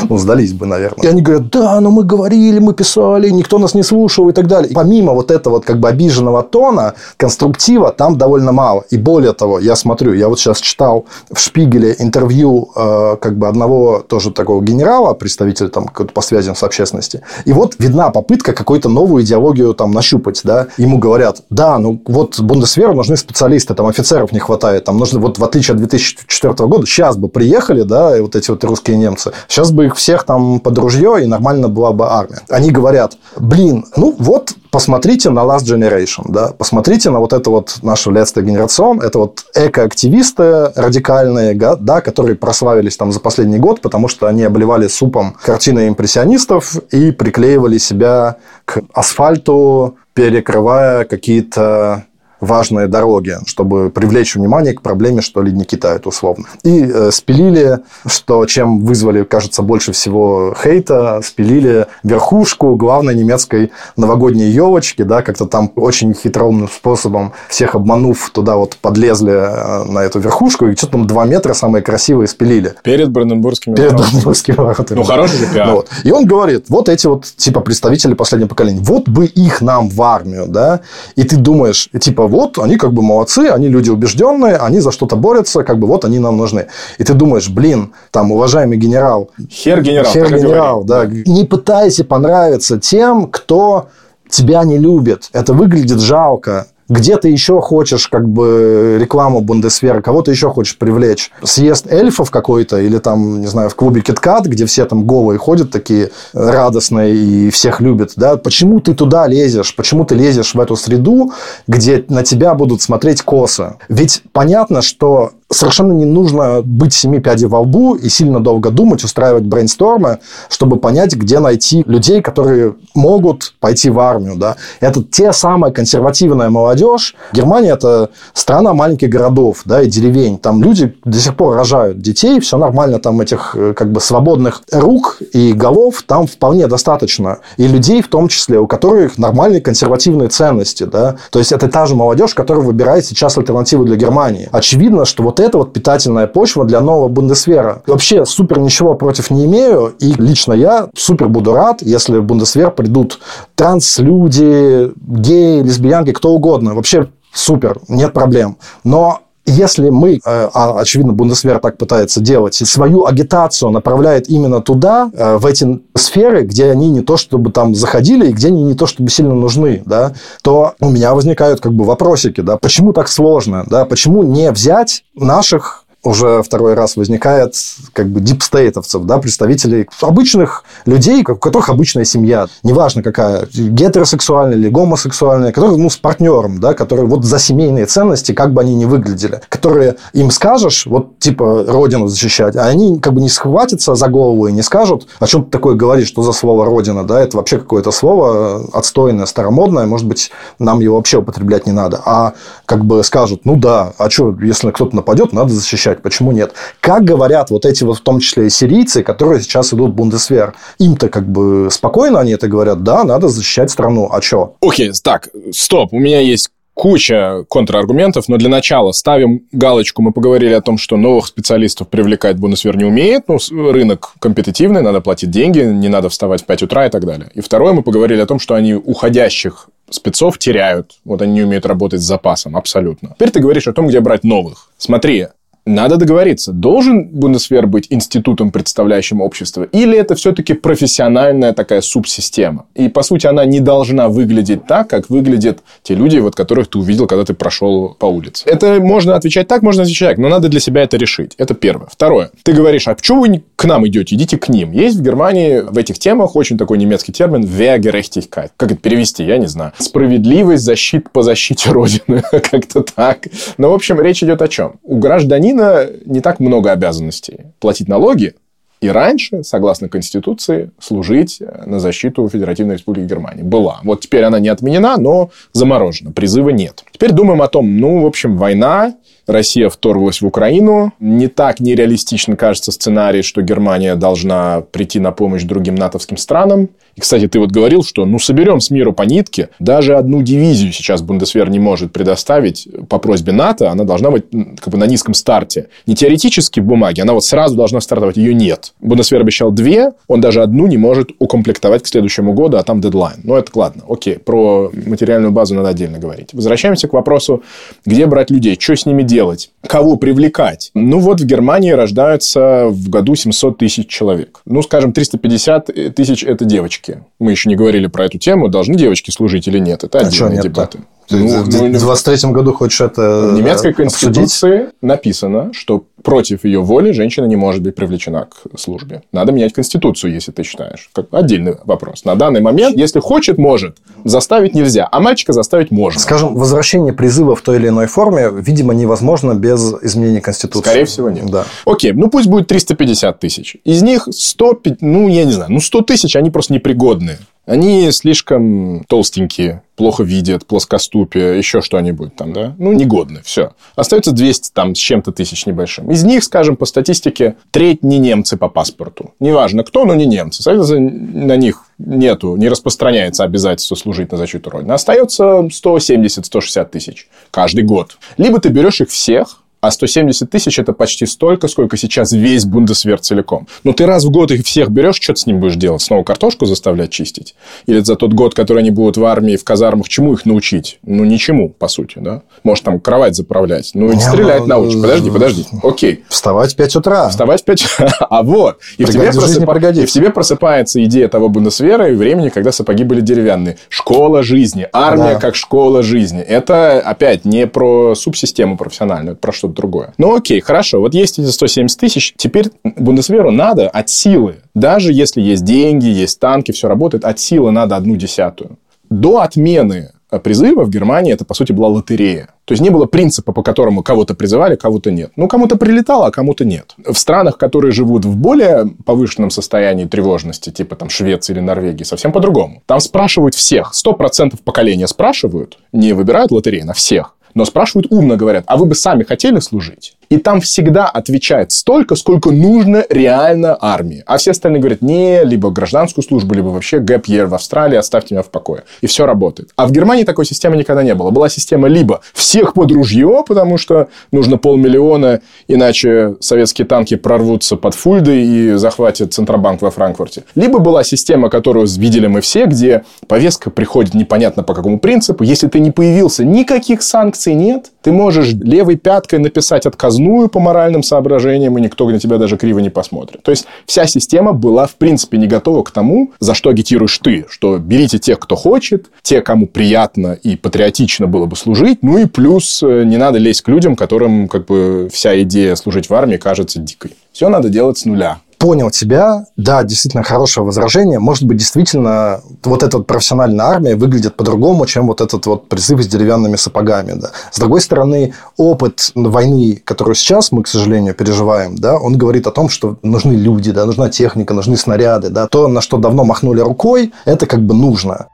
ну, сдались наверное. И они говорят, да, но мы говорили, мы писали, никто нас не слушал и так далее. И помимо вот этого вот как бы обиженного тона, конструктива там довольно мало. И более того, я смотрю, я вот сейчас читал в Шпигеле интервью э, как бы одного тоже такого генерала, представителя там по связям с общественностью. И вот видна попытка какую-то новую идеологию там нащупать, да. Ему говорят, да, ну вот Бундесверу нужны специалисты, там офицеров не хватает, там нужно вот в отличие от 2004 года, сейчас бы приехали, да, вот эти вот русские немцы, сейчас бы их всех там там под ружье, и нормально была бы армия. Они говорят, блин, ну вот посмотрите на Last Generation, да, посмотрите на вот это вот нашу Letzte Generation, это вот экоактивисты радикальные, да, которые прославились там за последний год, потому что они обливали супом картины импрессионистов и приклеивали себя к асфальту, перекрывая какие-то важные дороги, чтобы привлечь внимание к проблеме, что ли, не Китая, условно. И э, спилили, что чем вызвали, кажется, больше всего хейта, спилили верхушку главной немецкой новогодней елочки, да, как-то там очень хитроумным способом всех обманув, туда вот подлезли э, на эту верхушку, и что-то там два метра самые красивые спилили. Перед Бранденбургскими Перед Бранденбургскими воротами. Ну, хороший пиар. Вот. И он говорит, вот эти вот, типа, представители последнего поколения, вот бы их нам в армию, да, и ты думаешь, типа, вот, они как бы молодцы, они люди убежденные, они за что-то борются, как бы вот они нам нужны. И ты думаешь, блин, там, уважаемый генерал... Хер генерал. Хер генерал, да. Не пытайся понравиться тем, кто тебя не любит. Это выглядит жалко где ты еще хочешь как бы рекламу Бундесвера, кого-то еще хочешь привлечь. Съезд эльфов какой-то или там, не знаю, в клубе Киткат, где все там голые ходят такие радостные и всех любят, да, почему ты туда лезешь? Почему ты лезешь в эту среду, где на тебя будут смотреть косо? Ведь понятно, что совершенно не нужно быть семи пядей во лбу и сильно долго думать, устраивать брейнстормы, чтобы понять, где найти людей, которые могут пойти в армию. Да? Это те самая консервативная молодежь. Германия – это страна маленьких городов да, и деревень. Там люди до сих пор рожают детей, все нормально, там этих э, как бы свободных рук и голов там вполне достаточно. И людей в том числе, у которых нормальные консервативные ценности. Да? То есть, это та же молодежь, которая выбирает сейчас альтернативу для Германии. Очевидно, что вот это вот питательная почва для нового Бундесвера. Вообще супер ничего против не имею, и лично я супер буду рад, если в Бундесвер придут транслюди, геи, лесбиянки, кто угодно. Вообще супер, нет проблем. Но если мы, э, а очевидно, Бундесвер так пытается делать, свою агитацию направляет именно туда, э, в эти сферы, где они не то чтобы там заходили и где они не то чтобы сильно нужны, да, то у меня возникают как бы вопросики, да, почему так сложно, да, почему не взять наших уже второй раз возникает как бы дипстейтовцев, да, представителей обычных людей, у которых обычная семья, неважно какая, гетеросексуальная или гомосексуальная, которые, ну, с партнером, да, которые вот за семейные ценности, как бы они ни выглядели, которые им скажешь, вот, типа, родину защищать, а они как бы не схватятся за голову и не скажут, о чем ты такое говоришь, что за слово родина, да, это вообще какое-то слово отстойное, старомодное, может быть, нам его вообще употреблять не надо, а как бы скажут, ну да, а что, если кто-то нападет, надо защищать защищать, почему нет? Как говорят вот эти вот в том числе и сирийцы, которые сейчас идут в Бундесвер, им-то как бы спокойно они это говорят, да, надо защищать страну, а что? Окей, okay, так, стоп, у меня есть куча контраргументов, но для начала ставим галочку. Мы поговорили о том, что новых специалистов привлекать Бундесвер не умеет. Ну, рынок компетитивный, надо платить деньги, не надо вставать в 5 утра и так далее. И второе, мы поговорили о том, что они уходящих спецов теряют. Вот они не умеют работать с запасом, абсолютно. Теперь ты говоришь о том, где брать новых. Смотри, надо договориться, должен Бундесвер быть институтом, представляющим общество, или это все-таки профессиональная такая субсистема? И, по сути, она не должна выглядеть так, как выглядят те люди, вот, которых ты увидел, когда ты прошел по улице. Это можно отвечать так, можно отвечать так, но надо для себя это решить. Это первое. Второе. Ты говоришь, а почему вы к нам идете? Идите к ним. Есть в Германии в этих темах очень такой немецкий термин «Wehrgerechtigkeit». Как это перевести? Я не знаю. Справедливость защит по защите Родины. [laughs] Как-то так. Но, в общем, речь идет о чем? У гражданина Украина не так много обязанностей. Платить налоги и раньше, согласно Конституции, служить на защиту Федеративной Республики Германии. Была. Вот теперь она не отменена, но заморожена. Призыва нет. Теперь думаем о том, ну, в общем, война, Россия вторглась в Украину. Не так нереалистично кажется сценарий, что Германия должна прийти на помощь другим натовским странам. И, кстати, ты вот говорил, что ну соберем с миру по нитке. Даже одну дивизию сейчас Бундесвер не может предоставить по просьбе НАТО. Она должна быть как бы на низком старте. Не теоретически в бумаге, она вот сразу должна стартовать. Ее нет. Бундесвер обещал две, он даже одну не может укомплектовать к следующему году, а там дедлайн. Ну, это ладно. Окей, про материальную базу надо отдельно говорить. Возвращаемся к вопросу, где брать людей, что с ними делать? Кого привлекать? Ну, вот в Германии рождаются в году 700 тысяч человек. Ну, скажем, 350 тысяч – это девочки. Мы еще не говорили про эту тему, должны девочки служить или нет. Это а отдельные дебаты. Ну, в 23 году хочешь это В немецкой конституции обсудить? написано, что против ее воли женщина не может быть привлечена к службе. Надо менять Конституцию, если ты считаешь. Как отдельный вопрос. На данный момент, если хочет, может. Заставить нельзя. А мальчика заставить можно. Скажем, возвращение призыва в той или иной форме, видимо, невозможно без изменения Конституции. Скорее всего, нет. Да. Окей, ну пусть будет 350 тысяч. Из них 100, ну, я не знаю, ну, 100 тысяч, они просто непригодные. Они слишком толстенькие, плохо видят, плоскоступие, еще что-нибудь там, да? Ну, негодны, все. Остается 200 там с чем-то тысяч небольшим. Из них, скажем, по статистике, треть не немцы по паспорту. Неважно кто, но не немцы. Соответственно, на них нету, не распространяется обязательство служить на защиту Родины. Остается 170-160 тысяч каждый год. Либо ты берешь их всех, а 170 тысяч – это почти столько, сколько сейчас весь Бундесвер целиком. Но ты раз в год их всех берешь, что ты с ним будешь делать? Снова картошку заставлять чистить? Или за тот год, который они будут в армии, в казармах, чему их научить? Ну, ничему, по сути, да? Может, там кровать заправлять. Ну, и стрелять ну, научить. Подожди, подожди. Окей. Вставать в 5 утра. Вставать в 5 утра. [laughs] А вот. И в, тебе просыпа... и в тебе просыпается идея того Бундесвера и времени, когда сапоги были деревянные. Школа жизни. Армия да. как школа жизни. Это, опять, не про субсистему профессиональную, это про что что-то другое. Ну окей, хорошо, вот есть эти 170 тысяч, теперь Бундесверу надо от силы, даже если есть деньги, есть танки, все работает, от силы надо одну десятую. До отмены призыва в Германии это, по сути, была лотерея. То есть не было принципа, по которому кого-то призывали, кого-то нет. Ну, кому-то прилетало, а кому-то нет. В странах, которые живут в более повышенном состоянии тревожности, типа там Швеции или Норвегии, совсем по-другому. Там спрашивают всех. 100% поколения спрашивают, не выбирают лотереи на всех. Но спрашивают умно, говорят, а вы бы сами хотели служить? И там всегда отвечает столько, сколько нужно реально армии. А все остальные говорят, не, либо гражданскую службу, либо вообще гэп year в Австралии, оставьте меня в покое. И все работает. А в Германии такой системы никогда не было. Была система либо всех под ружье, потому что нужно полмиллиона, иначе советские танки прорвутся под Фульды и захватят Центробанк во Франкфурте. Либо была система, которую видели мы все, где повестка приходит непонятно по какому принципу. Если ты не появился, никаких санкций нет. Ты можешь левой пяткой написать отказ отказную по моральным соображениям, и никто на тебя даже криво не посмотрит. То есть, вся система была, в принципе, не готова к тому, за что агитируешь ты, что берите тех, кто хочет, те, кому приятно и патриотично было бы служить, ну и плюс э, не надо лезть к людям, которым как бы вся идея служить в армии кажется дикой. Все надо делать с нуля понял тебя. Да, действительно хорошее возражение. Может быть, действительно, вот эта вот профессиональная армия выглядит по-другому, чем вот этот вот призыв с деревянными сапогами. Да. С другой стороны, опыт войны, которую сейчас мы, к сожалению, переживаем, да, он говорит о том, что нужны люди, да, нужна техника, нужны снаряды. Да. То, на что давно махнули рукой, это как бы нужно.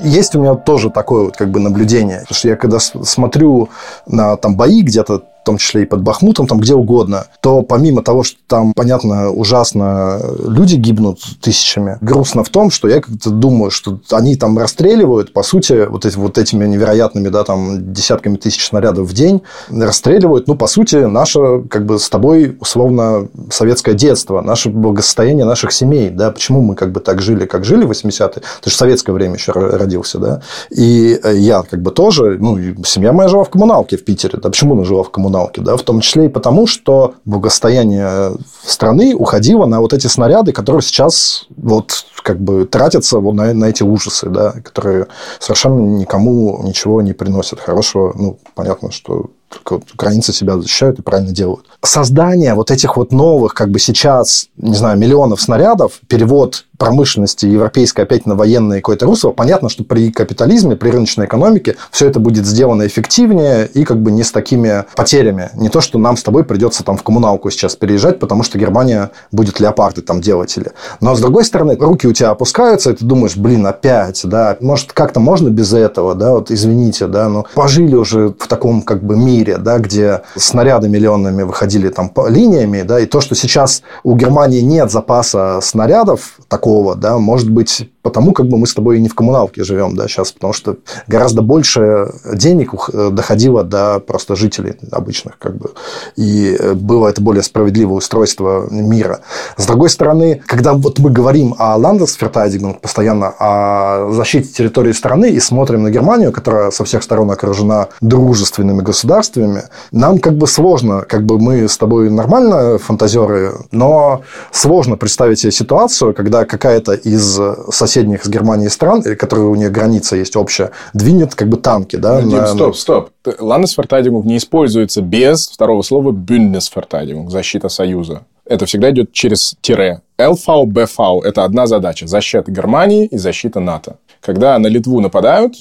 Есть у меня тоже такое вот как бы наблюдение, потому что я когда смотрю на там бои где-то том числе и под Бахмутом, там где угодно, то помимо того, что там, понятно, ужасно люди гибнут тысячами, грустно в том, что я как-то думаю, что они там расстреливают, по сути, вот, эти, вот этими невероятными, да, там, десятками тысяч снарядов в день, расстреливают, ну, по сути, наше, как бы, с тобой, условно, советское детство, наше благосостояние наших семей, да, почему мы, как бы, так жили, как жили в 80-е, ты же в советское время еще родился, да, и я, как бы, тоже, ну, семья моя жила в коммуналке в Питере, да, почему она жила в коммуналке? Коммуналки, да, в том числе и потому, что благосостояние страны уходило на вот эти снаряды, которые сейчас вот как бы тратятся вот на, на эти ужасы, да, которые совершенно никому ничего не приносят хорошего. Ну, понятно, что украинцы себя защищают и правильно делают. Создание вот этих вот новых, как бы сейчас, не знаю, миллионов снарядов, перевод промышленности европейской опять на военное какое-то русло, понятно, что при капитализме, при рыночной экономике все это будет сделано эффективнее и как бы не с такими потерями. Не то, что нам с тобой придется там в коммуналку сейчас переезжать, потому что Германия будет леопарды там делать или... Но с другой стороны, руки у тебя опускаются, и ты думаешь, блин, опять, да, может, как-то можно без этого, да, вот извините, да, но пожили уже в таком как бы мире, да, где снаряды миллионными выходили там по линиями, да, и то, что сейчас у Германии нет запаса снарядов такого да, может быть, потому как бы мы с тобой и не в коммуналке живем, да, сейчас, потому что гораздо больше денег э, доходило до просто жителей обычных, как бы, и э, было это более справедливое устройство мира. С другой стороны, когда вот мы говорим о Ландесфертайдингу постоянно о защите территории страны и смотрим на Германию, которая со всех сторон окружена дружественными государствами, препятствиями, нам как бы сложно, как бы мы с тобой нормально фантазеры, но сложно представить себе ситуацию, когда какая-то из соседних с Германией стран, которые у нее граница есть общая, двинет как бы танки, да? Ну, Дим, на... стоп, стоп. Ландесфертадигунг не используется без второго слова Bündnisverteidigung, защита союза. Это всегда идет через тире. ЛФАУ, БФАУ – это одна задача – защита Германии и защита НАТО. Когда на Литву нападают,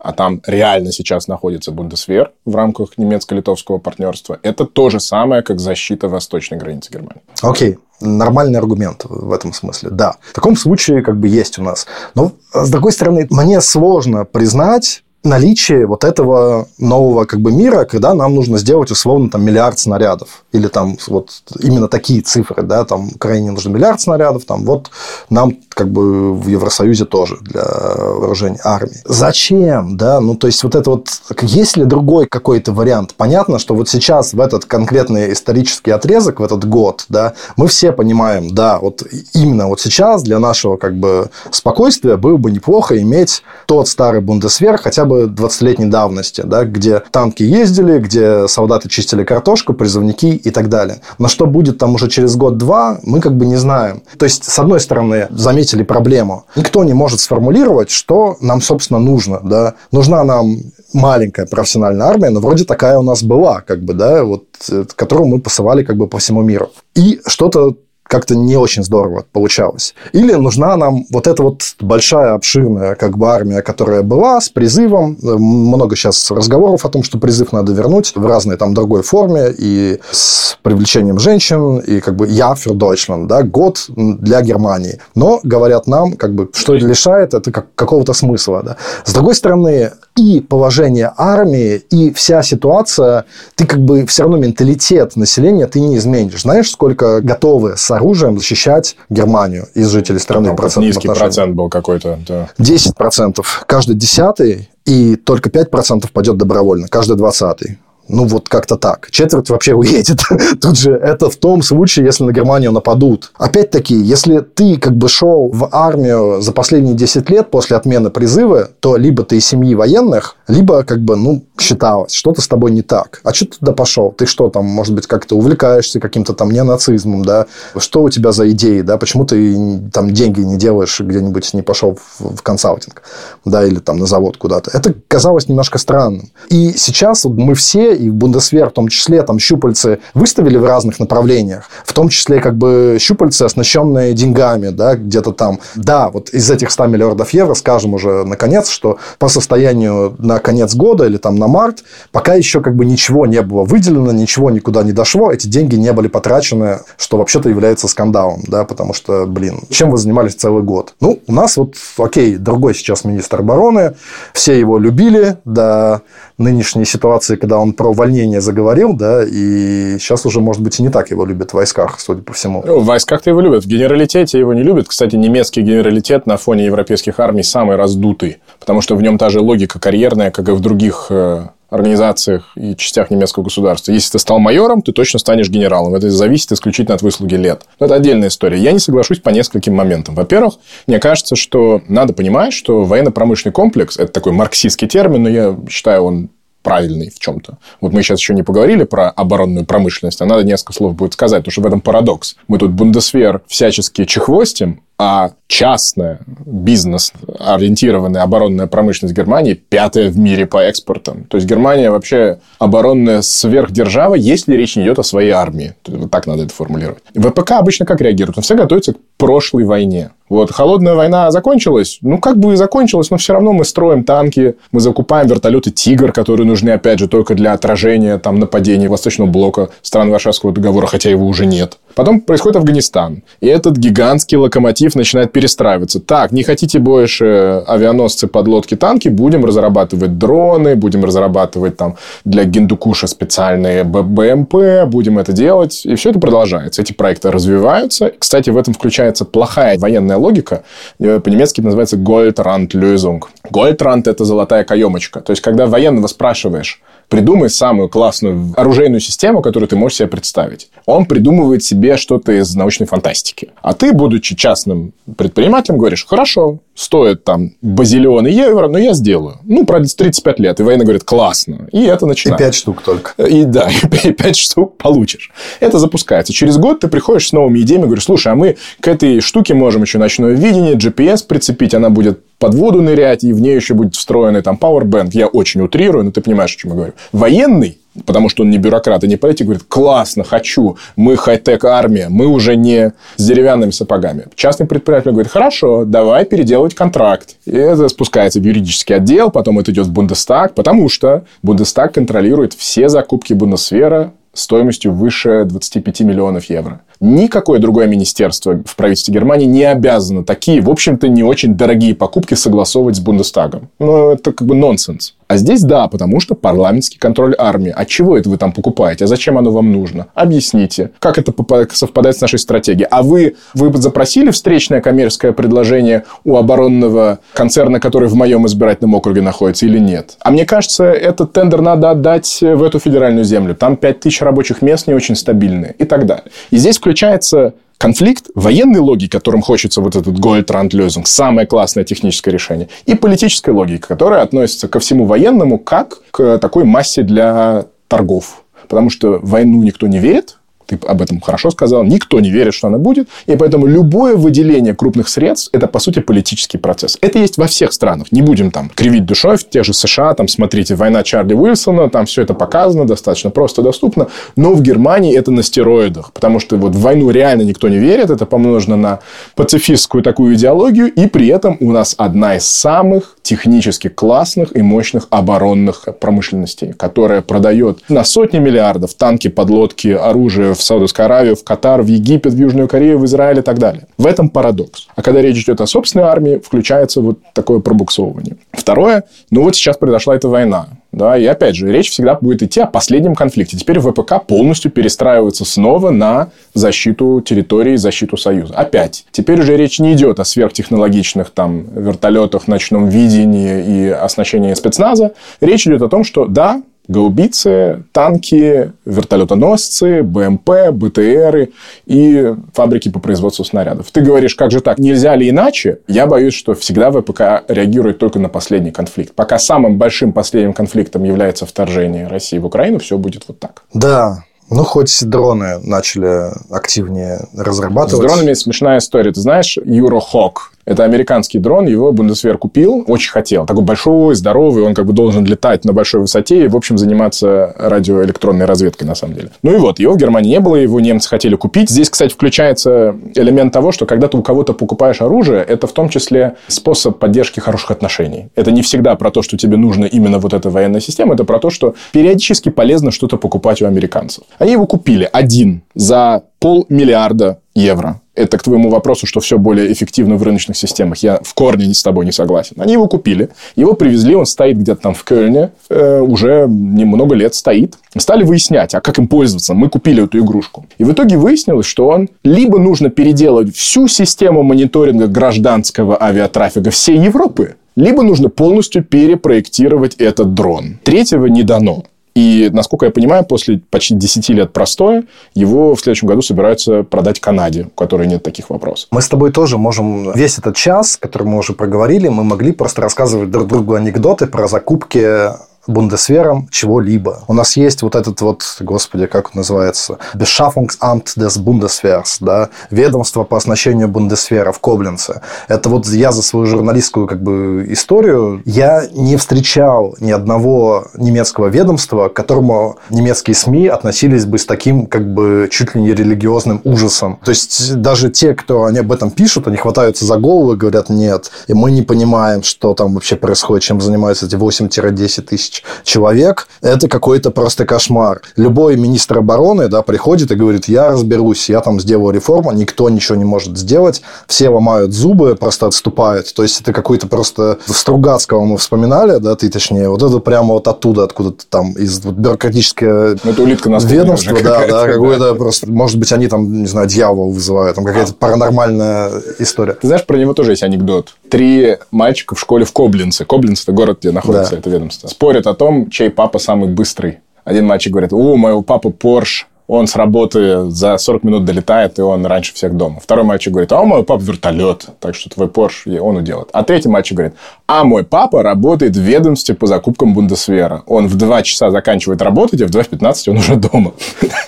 а там реально сейчас находится Бундесвер в рамках немецко-литовского партнерства, это то же самое, как защита восточной границы Германии. Окей, okay. нормальный аргумент в этом смысле, да. В таком случае как бы есть у нас. Но, с другой стороны, мне сложно признать, наличие вот этого нового как бы мира, когда нам нужно сделать условно там миллиард снарядов или там вот именно такие цифры, да, там Украине нужно миллиард снарядов, там вот нам как бы в Евросоюзе тоже для вооружения армии. Зачем, да, ну то есть вот это вот, есть ли другой какой-то вариант? Понятно, что вот сейчас в этот конкретный исторический отрезок, в этот год, да, мы все понимаем, да, вот именно вот сейчас для нашего как бы спокойствия было бы неплохо иметь тот старый Бундесвер хотя бы бы 20-летней давности, да, где танки ездили, где солдаты чистили картошку, призывники и так далее. Но что будет там уже через год-два, мы как бы не знаем. То есть, с одной стороны, заметили проблему. Никто не может сформулировать, что нам, собственно, нужно. Да? Нужна нам маленькая профессиональная армия, но вроде такая у нас была, как бы, да, вот, э, которую мы посылали как бы по всему миру. И что-то как-то не очень здорово получалось. Или нужна нам вот эта вот большая, обширная как бы армия, которая была с призывом. Много сейчас разговоров о том, что призыв надо вернуть в разной там другой форме и с привлечением женщин, и как бы «Я für Deutschland», да, год для Германии. Но, говорят нам, как бы, что лишает это как, какого-то смысла. Да. С другой стороны, и положение армии, и вся ситуация, ты как бы все равно менталитет населения ты не изменишь. Знаешь, сколько готовы с оружием защищать Германию из жителей страны? Там низкий отношении? процент был какой-то. Да. 10%. Каждый десятый, и только 5% пойдет добровольно. Каждый двадцатый. Ну, вот как-то так. Четверть вообще уедет. [laughs] Тут же это в том случае, если на Германию нападут. Опять-таки, если ты как бы шел в армию за последние 10 лет после отмены призыва, то либо ты из семьи военных, либо как бы, ну, считалось, что-то с тобой не так. А что ты туда пошел? Ты что там, может быть, как-то увлекаешься каким-то там неонацизмом, да? Что у тебя за идеи, да? Почему ты там деньги не делаешь где-нибудь, не пошел в, в консалтинг, да, или там на завод куда-то? Это казалось немножко странным. И сейчас вот мы все и Бундесвер в том числе, там щупальцы выставили в разных направлениях, в том числе как бы щупальцы, оснащенные деньгами, да, где-то там. Да, вот из этих 100 миллиардов евро скажем уже наконец, что по состоянию на конец года или там на март пока еще как бы ничего не было выделено, ничего никуда не дошло, эти деньги не были потрачены, что вообще-то является скандалом, да, потому что, блин, чем вы занимались целый год? Ну, у нас вот, окей, другой сейчас министр обороны, все его любили до нынешней ситуации, когда он про увольнение заговорил, да, и сейчас уже, может быть, и не так его любят в войсках, судя по всему. Ну, в войсках-то его любят, в генералитете его не любят. Кстати, немецкий генералитет на фоне европейских армий самый раздутый, потому что в нем та же логика карьерная, как и в других э, организациях и частях немецкого государства. Если ты стал майором, ты точно станешь генералом. Это зависит исключительно от выслуги лет. Но это отдельная история. Я не соглашусь по нескольким моментам. Во-первых, мне кажется, что надо понимать, что военно-промышленный комплекс – это такой марксистский термин, но я считаю, он правильный в чем-то. Вот мы сейчас еще не поговорили про оборонную промышленность, а надо несколько слов будет сказать, потому что в этом парадокс. Мы тут Бундесвер всячески чехвостим, а частная бизнес-ориентированная оборонная промышленность Германии пятая в мире по экспортам. То есть Германия вообще оборонная сверхдержава, если речь не идет о своей армии. Вот так надо это формулировать. ВПК обычно как реагирует? Он все готовится к прошлой войне. Вот, холодная война закончилась, ну, как бы и закончилась, но все равно мы строим танки, мы закупаем вертолеты «Тигр», которые нужны, опять же, только для отражения там, нападений Восточного блока стран Варшавского договора, хотя его уже нет. Потом происходит Афганистан. И этот гигантский локомотив начинает перестраиваться. Так, не хотите больше авианосцы, подлодки, танки? Будем разрабатывать дроны, будем разрабатывать там для Гиндукуша специальные БМП, будем это делать. И все это продолжается. Эти проекты развиваются. Кстати, в этом включается плохая военная логика. Э, по-немецки называется Goldrand-Lösung. Goldrand – это золотая каемочка. То есть, когда военного спрашиваешь, придумай самую классную оружейную систему, которую ты можешь себе представить. Он придумывает себе что-то из научной фантастики. А ты, будучи частным предпринимателем, говоришь, хорошо, стоит там базиллион евро, но я сделаю. Ну, продлится 35 лет. И военный говорит, классно. И это начинается. И 5 штук только. И да, [laughs] и 5 штук получишь. Это запускается. Через год ты приходишь с новыми идеями говоришь, слушай, а мы к этой штуке можем еще ночное видение, GPS прицепить, она будет под воду нырять, и в ней еще будет встроенный там Powerbank. Я очень утрирую, но ты понимаешь, о чем я говорю. Военный потому что он не бюрократ и не политик, говорит, классно, хочу, мы хай-тек армия, мы уже не с деревянными сапогами. Частный предприниматель говорит, хорошо, давай переделывать контракт. И это спускается в юридический отдел, потом это идет в Бундестаг, потому что Бундестаг контролирует все закупки Бундесвера стоимостью выше 25 миллионов евро. Никакое другое министерство в правительстве Германии не обязано такие, в общем-то, не очень дорогие покупки согласовывать с Бундестагом. Ну, это как бы нонсенс. А здесь да, потому что парламентский контроль армии. А чего это вы там покупаете? А зачем оно вам нужно? Объясните. Как это совпадает с нашей стратегией? А вы, вы запросили встречное коммерческое предложение у оборонного концерна, который в моем избирательном округе находится или нет? А мне кажется, этот тендер надо отдать в эту федеральную землю. Там 5000 рабочих мест не очень стабильные и так далее. И здесь включается конфликт военной логики, которым хочется вот этот Gold-Rand-Lösung, самое классное техническое решение, и политической логики, которая относится ко всему военному как к такой массе для торгов. Потому что войну никто не верит, ты об этом хорошо сказал, никто не верит, что она будет, и поэтому любое выделение крупных средств – это, по сути, политический процесс. Это есть во всех странах. Не будем там кривить душой в тех же США, там, смотрите, война Чарли Уилсона, там все это показано, достаточно просто доступно, но в Германии это на стероидах, потому что вот в войну реально никто не верит, это помножено на пацифистскую такую идеологию, и при этом у нас одна из самых технически классных и мощных оборонных промышленностей, которая продает на сотни миллиардов танки, подлодки, оружие в Саудовскую Аравию, в Катар, в Египет, в Южную Корею, в Израиль и так далее. В этом парадокс. А когда речь идет о собственной армии, включается вот такое пробуксовывание. Второе, ну вот сейчас произошла эта война. Да, и опять же, речь всегда будет идти о последнем конфликте. Теперь ВПК полностью перестраивается снова на защиту территории, защиту Союза. Опять. Теперь уже речь не идет о сверхтехнологичных там вертолетах, ночном видении и оснащении спецназа. Речь идет о том, что да, гаубицы, танки, вертолетоносцы, БМП, БТРы и фабрики по производству снарядов. Ты говоришь, как же так, нельзя ли иначе? Я боюсь, что всегда ВПК реагирует только на последний конфликт. Пока самым большим последним конфликтом является вторжение России в Украину, все будет вот так. Да, ну, хоть дроны начали активнее разрабатывать. С дронами смешная история. Ты знаешь, Eurohawk, это американский дрон, его Бундесвер купил, очень хотел. Такой большой, здоровый, он как бы должен летать на большой высоте и, в общем, заниматься радиоэлектронной разведкой, на самом деле. Ну и вот, его в Германии не было, его немцы хотели купить. Здесь, кстати, включается элемент того, что когда ты у кого-то покупаешь оружие, это в том числе способ поддержки хороших отношений. Это не всегда про то, что тебе нужно именно вот эта военная система, это про то, что периодически полезно что-то покупать у американцев. Они его купили один за полмиллиарда евро. Это к твоему вопросу, что все более эффективно в рыночных системах. Я в корне с тобой не согласен. Они его купили, его привезли, он стоит где-то там в Кельне, э, уже немного лет стоит. Стали выяснять, а как им пользоваться. Мы купили эту игрушку. И в итоге выяснилось, что он либо нужно переделать всю систему мониторинга гражданского авиатрафика всей Европы, либо нужно полностью перепроектировать этот дрон. Третьего не дано. И, насколько я понимаю, после почти 10 лет простоя, его в следующем году собираются продать Канаде, у которой нет таких вопросов. Мы с тобой тоже можем весь этот час, который мы уже проговорили, мы могли просто рассказывать друг другу анекдоты про закупки бундесвером чего-либо. У нас есть вот этот вот, господи, как он называется, Beschaffungsamt des Bundeswehrs, да, ведомство по оснащению бундесвера в Коблинце. Это вот я за свою журналистскую как бы историю, я не встречал ни одного немецкого ведомства, к которому немецкие СМИ относились бы с таким как бы чуть ли не религиозным ужасом. То есть даже те, кто они об этом пишут, они хватаются за голову и говорят, нет, и мы не понимаем, что там вообще происходит, чем занимаются эти 8-10 тысяч человек, это какой-то просто кошмар. Любой министр обороны да, приходит и говорит, я разберусь, я там сделаю реформу, никто ничего не может сделать, все ломают зубы, просто отступают. То есть, это какой-то просто Стругацкого мы вспоминали, да, ты точнее, вот это прямо вот оттуда, откуда-то там, из вот, бюрократического ну, это улитка ведомства, да, да, какой-то просто, может быть, они там, не знаю, дьявол вызывают, там какая-то паранормальная история. Ты знаешь, про него тоже есть анекдот. Три мальчика в школе в Коблинце. Коблинц – это город, где находится да. это ведомство. Спорят о том, чей папа самый быстрый. Один мальчик говорит, о, моего папы Порш, он с работы за 40 минут долетает, и он раньше всех дома. Второй мальчик говорит, а у моего папы вертолет, так что твой Порш он уделает. А третий мальчик говорит, а мой папа работает в ведомстве по закупкам Бундесвера. Он в 2 часа заканчивает работать, а в 2.15 он уже дома.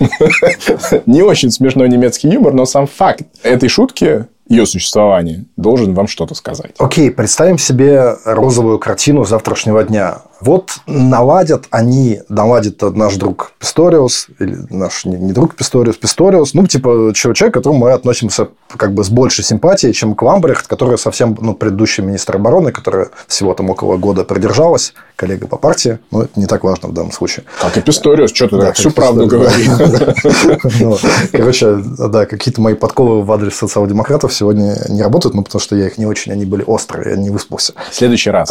[laughs] Не очень смешной немецкий юмор, но сам факт этой шутки ее существование должен вам что-то сказать. Окей, okay, представим себе розовую картину завтрашнего дня. Вот наладят они, наладит наш друг Писториус, или наш не, не друг Писториус, Писториус, ну, типа человек, к которому мы относимся как бы с большей симпатией, чем к Ламбрехт, которая совсем, ну, предыдущий министр обороны, которая всего там около года продержалась, коллега по партии, но это не так важно в данном случае. Как и Писториус, что ты да, всю правду говоришь. [laughs] Ну, короче, да, какие-то мои подковы в адрес социал-демократов сегодня не работают, ну, потому что я их не очень, они были острые, я не выспался. В следующий раз.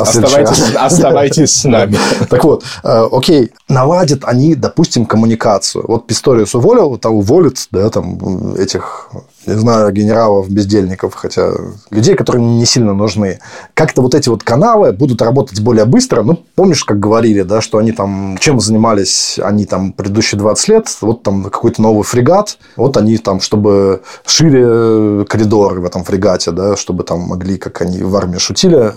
Оставайтесь с [laughs] нами. [laughs] Так вот, э, окей, наладят они, допустим, коммуникацию. Вот Писториус уволил, там уволит, да, там этих не знаю, генералов-бездельников, хотя людей, которые не сильно нужны. Как-то вот эти вот каналы будут работать более быстро. Ну, помнишь, как говорили, да, что они там, чем занимались они там предыдущие 20 лет, вот там какой-то новый фрегат, вот они там, чтобы шире коридоры в этом фрегате, да, чтобы там могли, как они в армии шутили,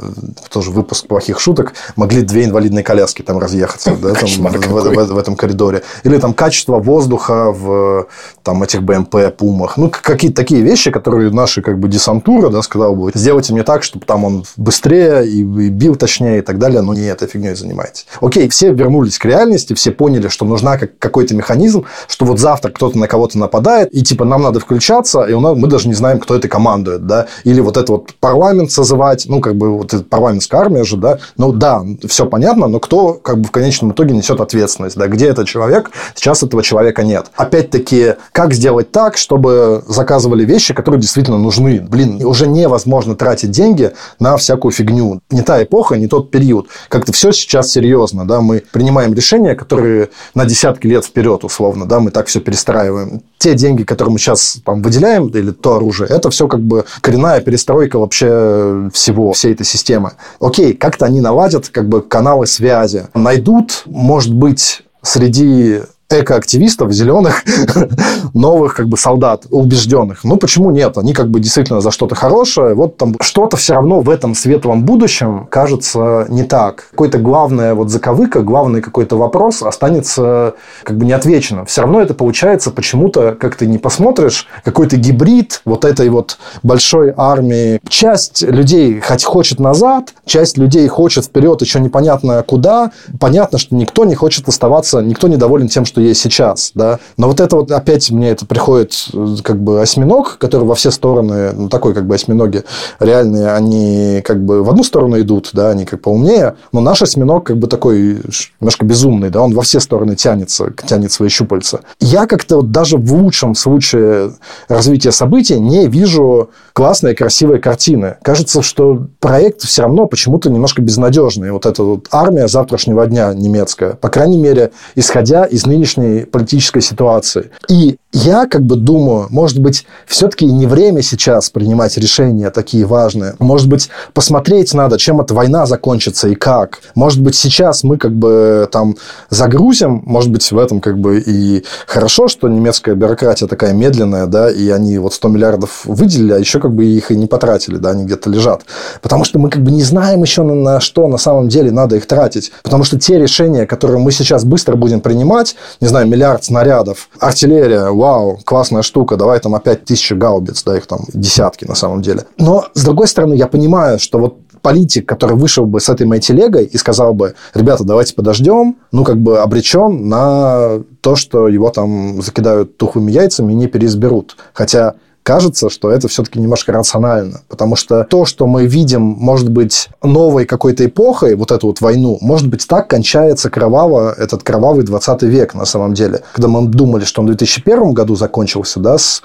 тоже выпуск плохих шуток, могли две инвалидные коляски там разъехаться, да, там, в, в, в этом коридоре. Или там качество воздуха в там этих БМП, Пумах. Ну, какие какие-то такие вещи, которые наши как бы десантура, да, сказал бы, сделайте мне так, чтобы там он быстрее и, и бил точнее и так далее, но не этой фигней занимайтесь. Окей, все вернулись к реальности, все поняли, что нужна как, какой-то механизм, что вот завтра кто-то на кого-то нападает, и типа нам надо включаться, и у нас, мы даже не знаем, кто это командует, да, или вот это вот парламент созывать, ну, как бы вот эта парламентская армия же, да, ну, да, все понятно, но кто как бы в конечном итоге несет ответственность, да, где этот человек, сейчас этого человека нет. Опять-таки, как сделать так, чтобы заказ заказывали вещи, которые действительно нужны. Блин, уже невозможно тратить деньги на всякую фигню. Не та эпоха, не тот период. Как-то все сейчас серьезно, да, мы принимаем решения, которые на десятки лет вперед, условно, да, мы так все перестраиваем. Те деньги, которые мы сейчас там выделяем, или то оружие, это все как бы коренная перестройка вообще всего, всей этой системы. Окей, как-то они наладят как бы каналы связи, найдут, может быть, среди экоактивистов, зеленых, [laughs] новых как бы солдат, убежденных. Ну, почему нет? Они как бы действительно за что-то хорошее. Вот там что-то все равно в этом светлом будущем кажется не так. Какой-то главная вот заковыка, главный какой-то вопрос останется как бы неотвеченным. Все равно это получается почему-то, как ты не посмотришь, какой-то гибрид вот этой вот большой армии. Часть людей хоть хочет назад, часть людей хочет вперед, еще непонятно куда. Понятно, что никто не хочет оставаться, никто недоволен тем, что есть сейчас, да. Но вот это вот опять мне это приходит э, как бы осьминог, который во все стороны, ну, такой как бы осьминоги реальные, они как бы в одну сторону идут, да, они как поумнее, но наш осьминог как бы такой немножко безумный, да, он во все стороны тянется, тянет свои щупальца. Я как-то вот даже в лучшем случае развития событий не вижу классные, красивые картины. Кажется, что проект все равно почему-то немножко безнадежный. Вот эта вот армия завтрашнего дня немецкая, по крайней мере, исходя из нынешней нынешней политической ситуации. И я как бы думаю, может быть, все-таки не время сейчас принимать решения такие важные. Может быть, посмотреть надо, чем эта война закончится и как. Может быть, сейчас мы как бы там загрузим, может быть, в этом как бы и хорошо, что немецкая бюрократия такая медленная, да, и они вот 100 миллиардов выделили, а еще как бы их и не потратили, да, они где-то лежат. Потому что мы как бы не знаем еще на, на что на самом деле надо их тратить. Потому что те решения, которые мы сейчас быстро будем принимать, не знаю, миллиард снарядов, артиллерия, вау, классная штука, давай там опять тысячи гаубиц, да, их там десятки на самом деле. Но, с другой стороны, я понимаю, что вот политик, который вышел бы с этой моей телегой и сказал бы, ребята, давайте подождем, ну, как бы обречен на то, что его там закидают тухлыми яйцами и не переизберут. Хотя кажется, что это все-таки немножко рационально. Потому что то, что мы видим, может быть, новой какой-то эпохой, вот эту вот войну, может быть, так кончается кроваво, этот кровавый 20 век на самом деле. Когда мы думали, что он в 2001 году закончился, да, с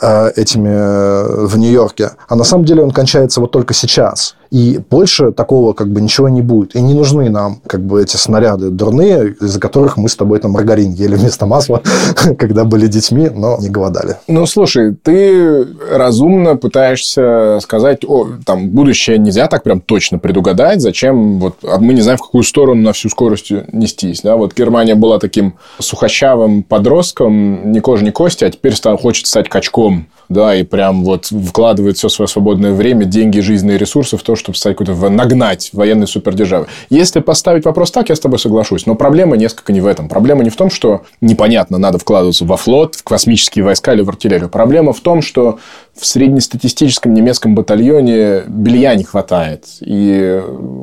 э, этими э, в Нью-Йорке, а на самом деле он кончается вот только сейчас. И больше такого как бы ничего не будет. И не нужны нам как бы эти снаряды дурные, из-за которых мы с тобой там маргарин ели вместо масла, [laughs] когда были детьми, но не голодали. Ну, слушай, ты разумно пытаешься сказать, о, там, будущее нельзя так прям точно предугадать, зачем вот а мы не знаем, в какую сторону на всю скорость нестись. Да? Вот Германия была таким сухощавым подростком, ни кожи, ни кости, а теперь стал, хочет стать качком да, и прям вот вкладывает все свое свободное время, деньги, жизненные ресурсы в то, чтобы стать какой-то, нагнать военной супердержавы. Если поставить вопрос так, я с тобой соглашусь. Но проблема несколько не в этом. Проблема не в том, что непонятно, надо вкладываться во флот, в космические войска или в артиллерию. Проблема в том, что в среднестатистическом немецком батальоне белья не хватает. И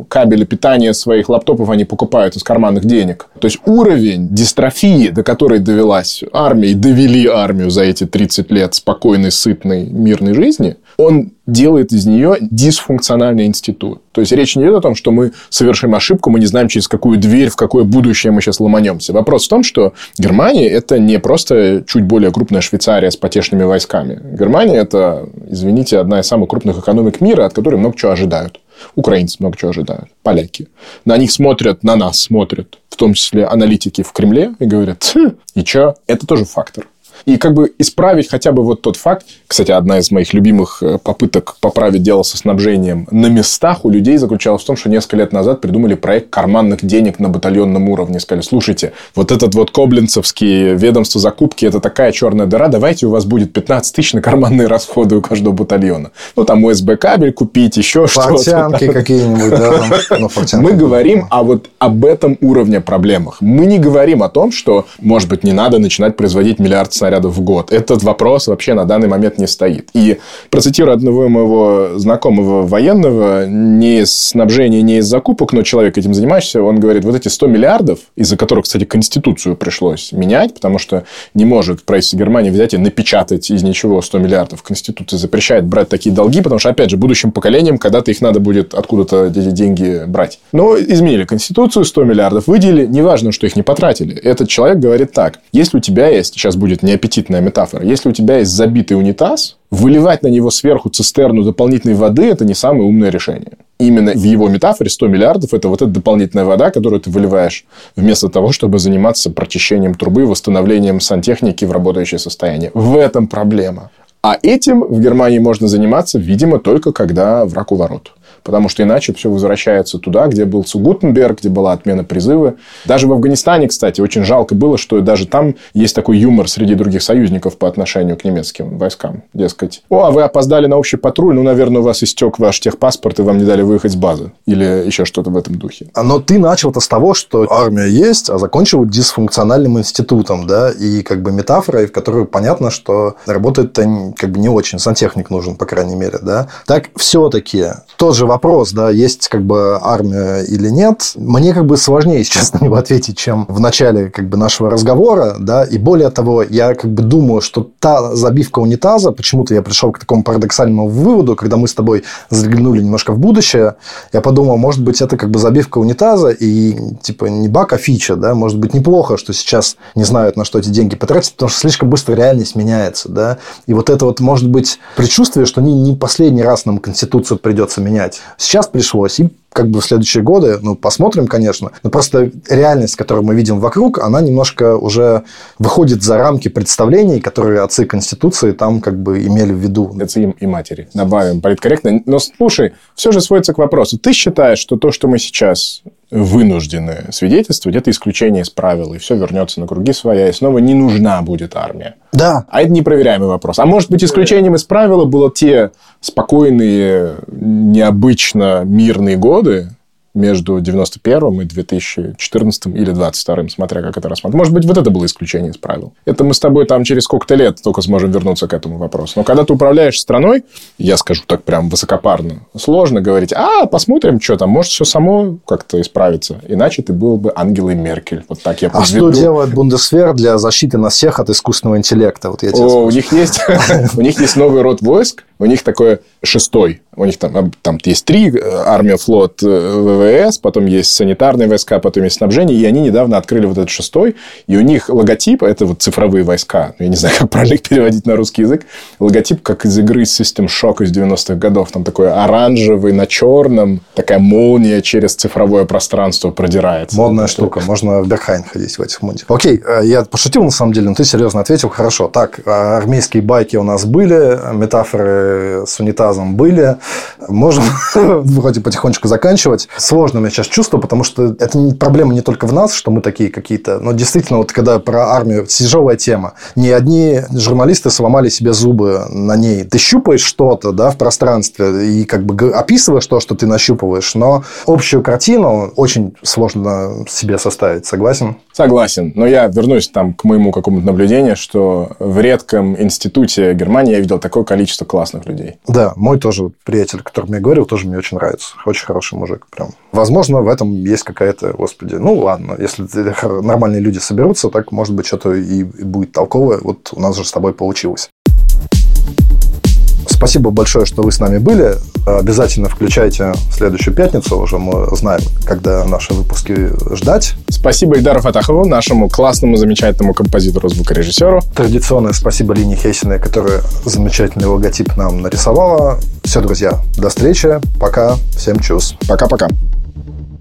кабели питания своих лаптопов они покупают из карманных денег. То есть уровень дистрофии, до которой довелась армия, и довели армию за эти 30 лет спокойной, сытной, мирной жизни, он делает из нее дисфункциональный институт. То есть речь не идет о том, что мы совершим ошибку, мы не знаем, через какую дверь, в какое будущее мы сейчас ломанемся. Вопрос в том, что Германия – это не просто чуть более крупная Швейцария с потешными войсками. Германия – это, извините, одна из самых крупных экономик мира, от которой много чего ожидают. Украинцы много чего ожидают, поляки. На них смотрят, на нас смотрят, в том числе аналитики в Кремле, и говорят, и что? Это тоже фактор. И как бы исправить хотя бы вот тот факт, кстати, одна из моих любимых э, попыток поправить дело со снабжением на местах у людей заключалась в том, что несколько лет назад придумали проект карманных денег на батальонном уровне. Сказали, слушайте, вот этот вот коблинцевский ведомство закупки, это такая черная дыра, давайте у вас будет 15 тысяч на карманные расходы у каждого батальона. Ну, там USB кабель купить, еще что-то. Портянки какие-нибудь, да. Ну, Мы говорим о вот об этом уровне проблемах. Мы не говорим о том, что, может быть, не надо начинать производить миллиард снарядов в год. Этот вопрос вообще на данный момент не стоит. И процитирую одного моего знакомого военного, не из снабжения, не из закупок, но человек этим занимающийся, он говорит, вот эти 100 миллиардов, из-за которых, кстати, Конституцию пришлось менять, потому что не может правительство Германии взять и напечатать из ничего 100 миллиардов. Конституция запрещает брать такие долги, потому что, опять же, будущим поколениям когда-то их надо будет откуда-то эти деньги брать. Но изменили Конституцию, 100 миллиардов выделили, неважно, что их не потратили. Этот человек говорит так, если у тебя есть, сейчас будет не аппетитная метафора. Если у тебя есть забитый унитаз, выливать на него сверху цистерну дополнительной воды – это не самое умное решение. Именно в его метафоре 100 миллиардов – это вот эта дополнительная вода, которую ты выливаешь вместо того, чтобы заниматься прочищением трубы, восстановлением сантехники в работающее состояние. В этом проблема. А этим в Германии можно заниматься, видимо, только когда враг у ворот потому что иначе все возвращается туда, где был Сугутенберг, где была отмена призыва. Даже в Афганистане, кстати, очень жалко было, что даже там есть такой юмор среди других союзников по отношению к немецким войскам. Дескать, о, а вы опоздали на общий патруль, ну, наверное, у вас истек ваш техпаспорт, и вам не дали выехать с базы. Или еще что-то в этом духе. А, но ты начал-то с того, что армия есть, а закончил дисфункциональным институтом, да, и как бы метафорой, в которой понятно, что работает-то как бы не очень, сантехник нужен, по крайней мере, да. Так все-таки тот же вопрос, да, есть как бы армия или нет, мне как бы сложнее сейчас [laughs] на него ответить, чем в начале как бы нашего разговора, да, и более того, я как бы думаю, что та забивка унитаза, почему-то я пришел к такому парадоксальному выводу, когда мы с тобой заглянули немножко в будущее, я подумал, может быть, это как бы забивка унитаза и типа не баг, а фича, да, может быть, неплохо, что сейчас не знают, на что эти деньги потратить, потому что слишком быстро реальность меняется, да, и вот это вот может быть предчувствие, что не, не последний раз нам Конституцию придется менять. Сейчас пришлось, и как бы в следующие годы, ну, посмотрим, конечно, но просто реальность, которую мы видим вокруг, она немножко уже выходит за рамки представлений, которые отцы Конституции там как бы имели в виду. Отцы им и матери. Добавим политкорректно. Но слушай, все же сводится к вопросу. Ты считаешь, что то, что мы сейчас вынуждены свидетельствовать, это исключение из правил, и все вернется на круги своя, и снова не нужна будет армия. Да. А это непроверяемый вопрос. А может быть, исключением из правила было те спокойные, необычно мирные годы, годы между 91 и 2014 или 22, смотря как это рассматривать. Может быть, вот это было исключение из правил. Это мы с тобой там через сколько-то лет только сможем вернуться к этому вопросу. Но когда ты управляешь страной, я скажу так прям высокопарно, сложно говорить, а, посмотрим, что там, может, все само как-то исправится. Иначе ты был бы Ангелой Меркель. Вот так я А что делает Бундесвер для защиты нас всех от искусственного интеллекта? Вот я О, у них есть у них есть новый род войск, у них такой шестой. У них там, там есть три, э, армия, флот, э, ВВС, потом есть санитарные войска, потом есть снабжение, и они недавно открыли вот этот шестой, и у них логотип, это вот цифровые войска, я не знаю, [laughs] как правильно их переводить на русский язык, логотип, как из игры System Shock из 90-х годов, там такой оранжевый на черном, такая молния через цифровое пространство продирается. Модная штука, можно в Берхайн ходить в этих мундирах. Окей, э, я пошутил на самом деле, но ты серьезно ответил, хорошо. Так, э, армейские байки у нас были, метафоры с унитазом были, можем [laughs] вроде потихонечку заканчивать. Сложно мне сейчас чувство, потому что это не, проблема не только в нас, что мы такие какие-то, но действительно, вот когда про армию, тяжелая тема. Не одни журналисты сломали себе зубы на ней. Ты щупаешь что-то да, в пространстве и как бы описываешь то, что ты нащупываешь, но общую картину очень сложно себе составить. Согласен? Согласен. Но я вернусь там к моему какому-то наблюдению, что в редком институте Германии я видел такое количество классных людей. Да, мой тоже приятель, который мне говорил, тоже мне очень нравится. Очень хороший мужик. Прям. Возможно, в этом есть какая-то, господи, ну ладно, если нормальные люди соберутся, так может быть что-то и будет толковое. Вот у нас же с тобой получилось. Спасибо большое, что вы с нами были. Обязательно включайте следующую пятницу. Уже мы знаем, когда наши выпуски ждать. Спасибо Ильдару Фатахову, нашему классному, замечательному композитору, звукорежиссеру. Традиционное спасибо Лине Хейсиной, которая замечательный логотип нам нарисовала. Все, друзья, до встречи. Пока. Всем чус. Пока-пока. thank you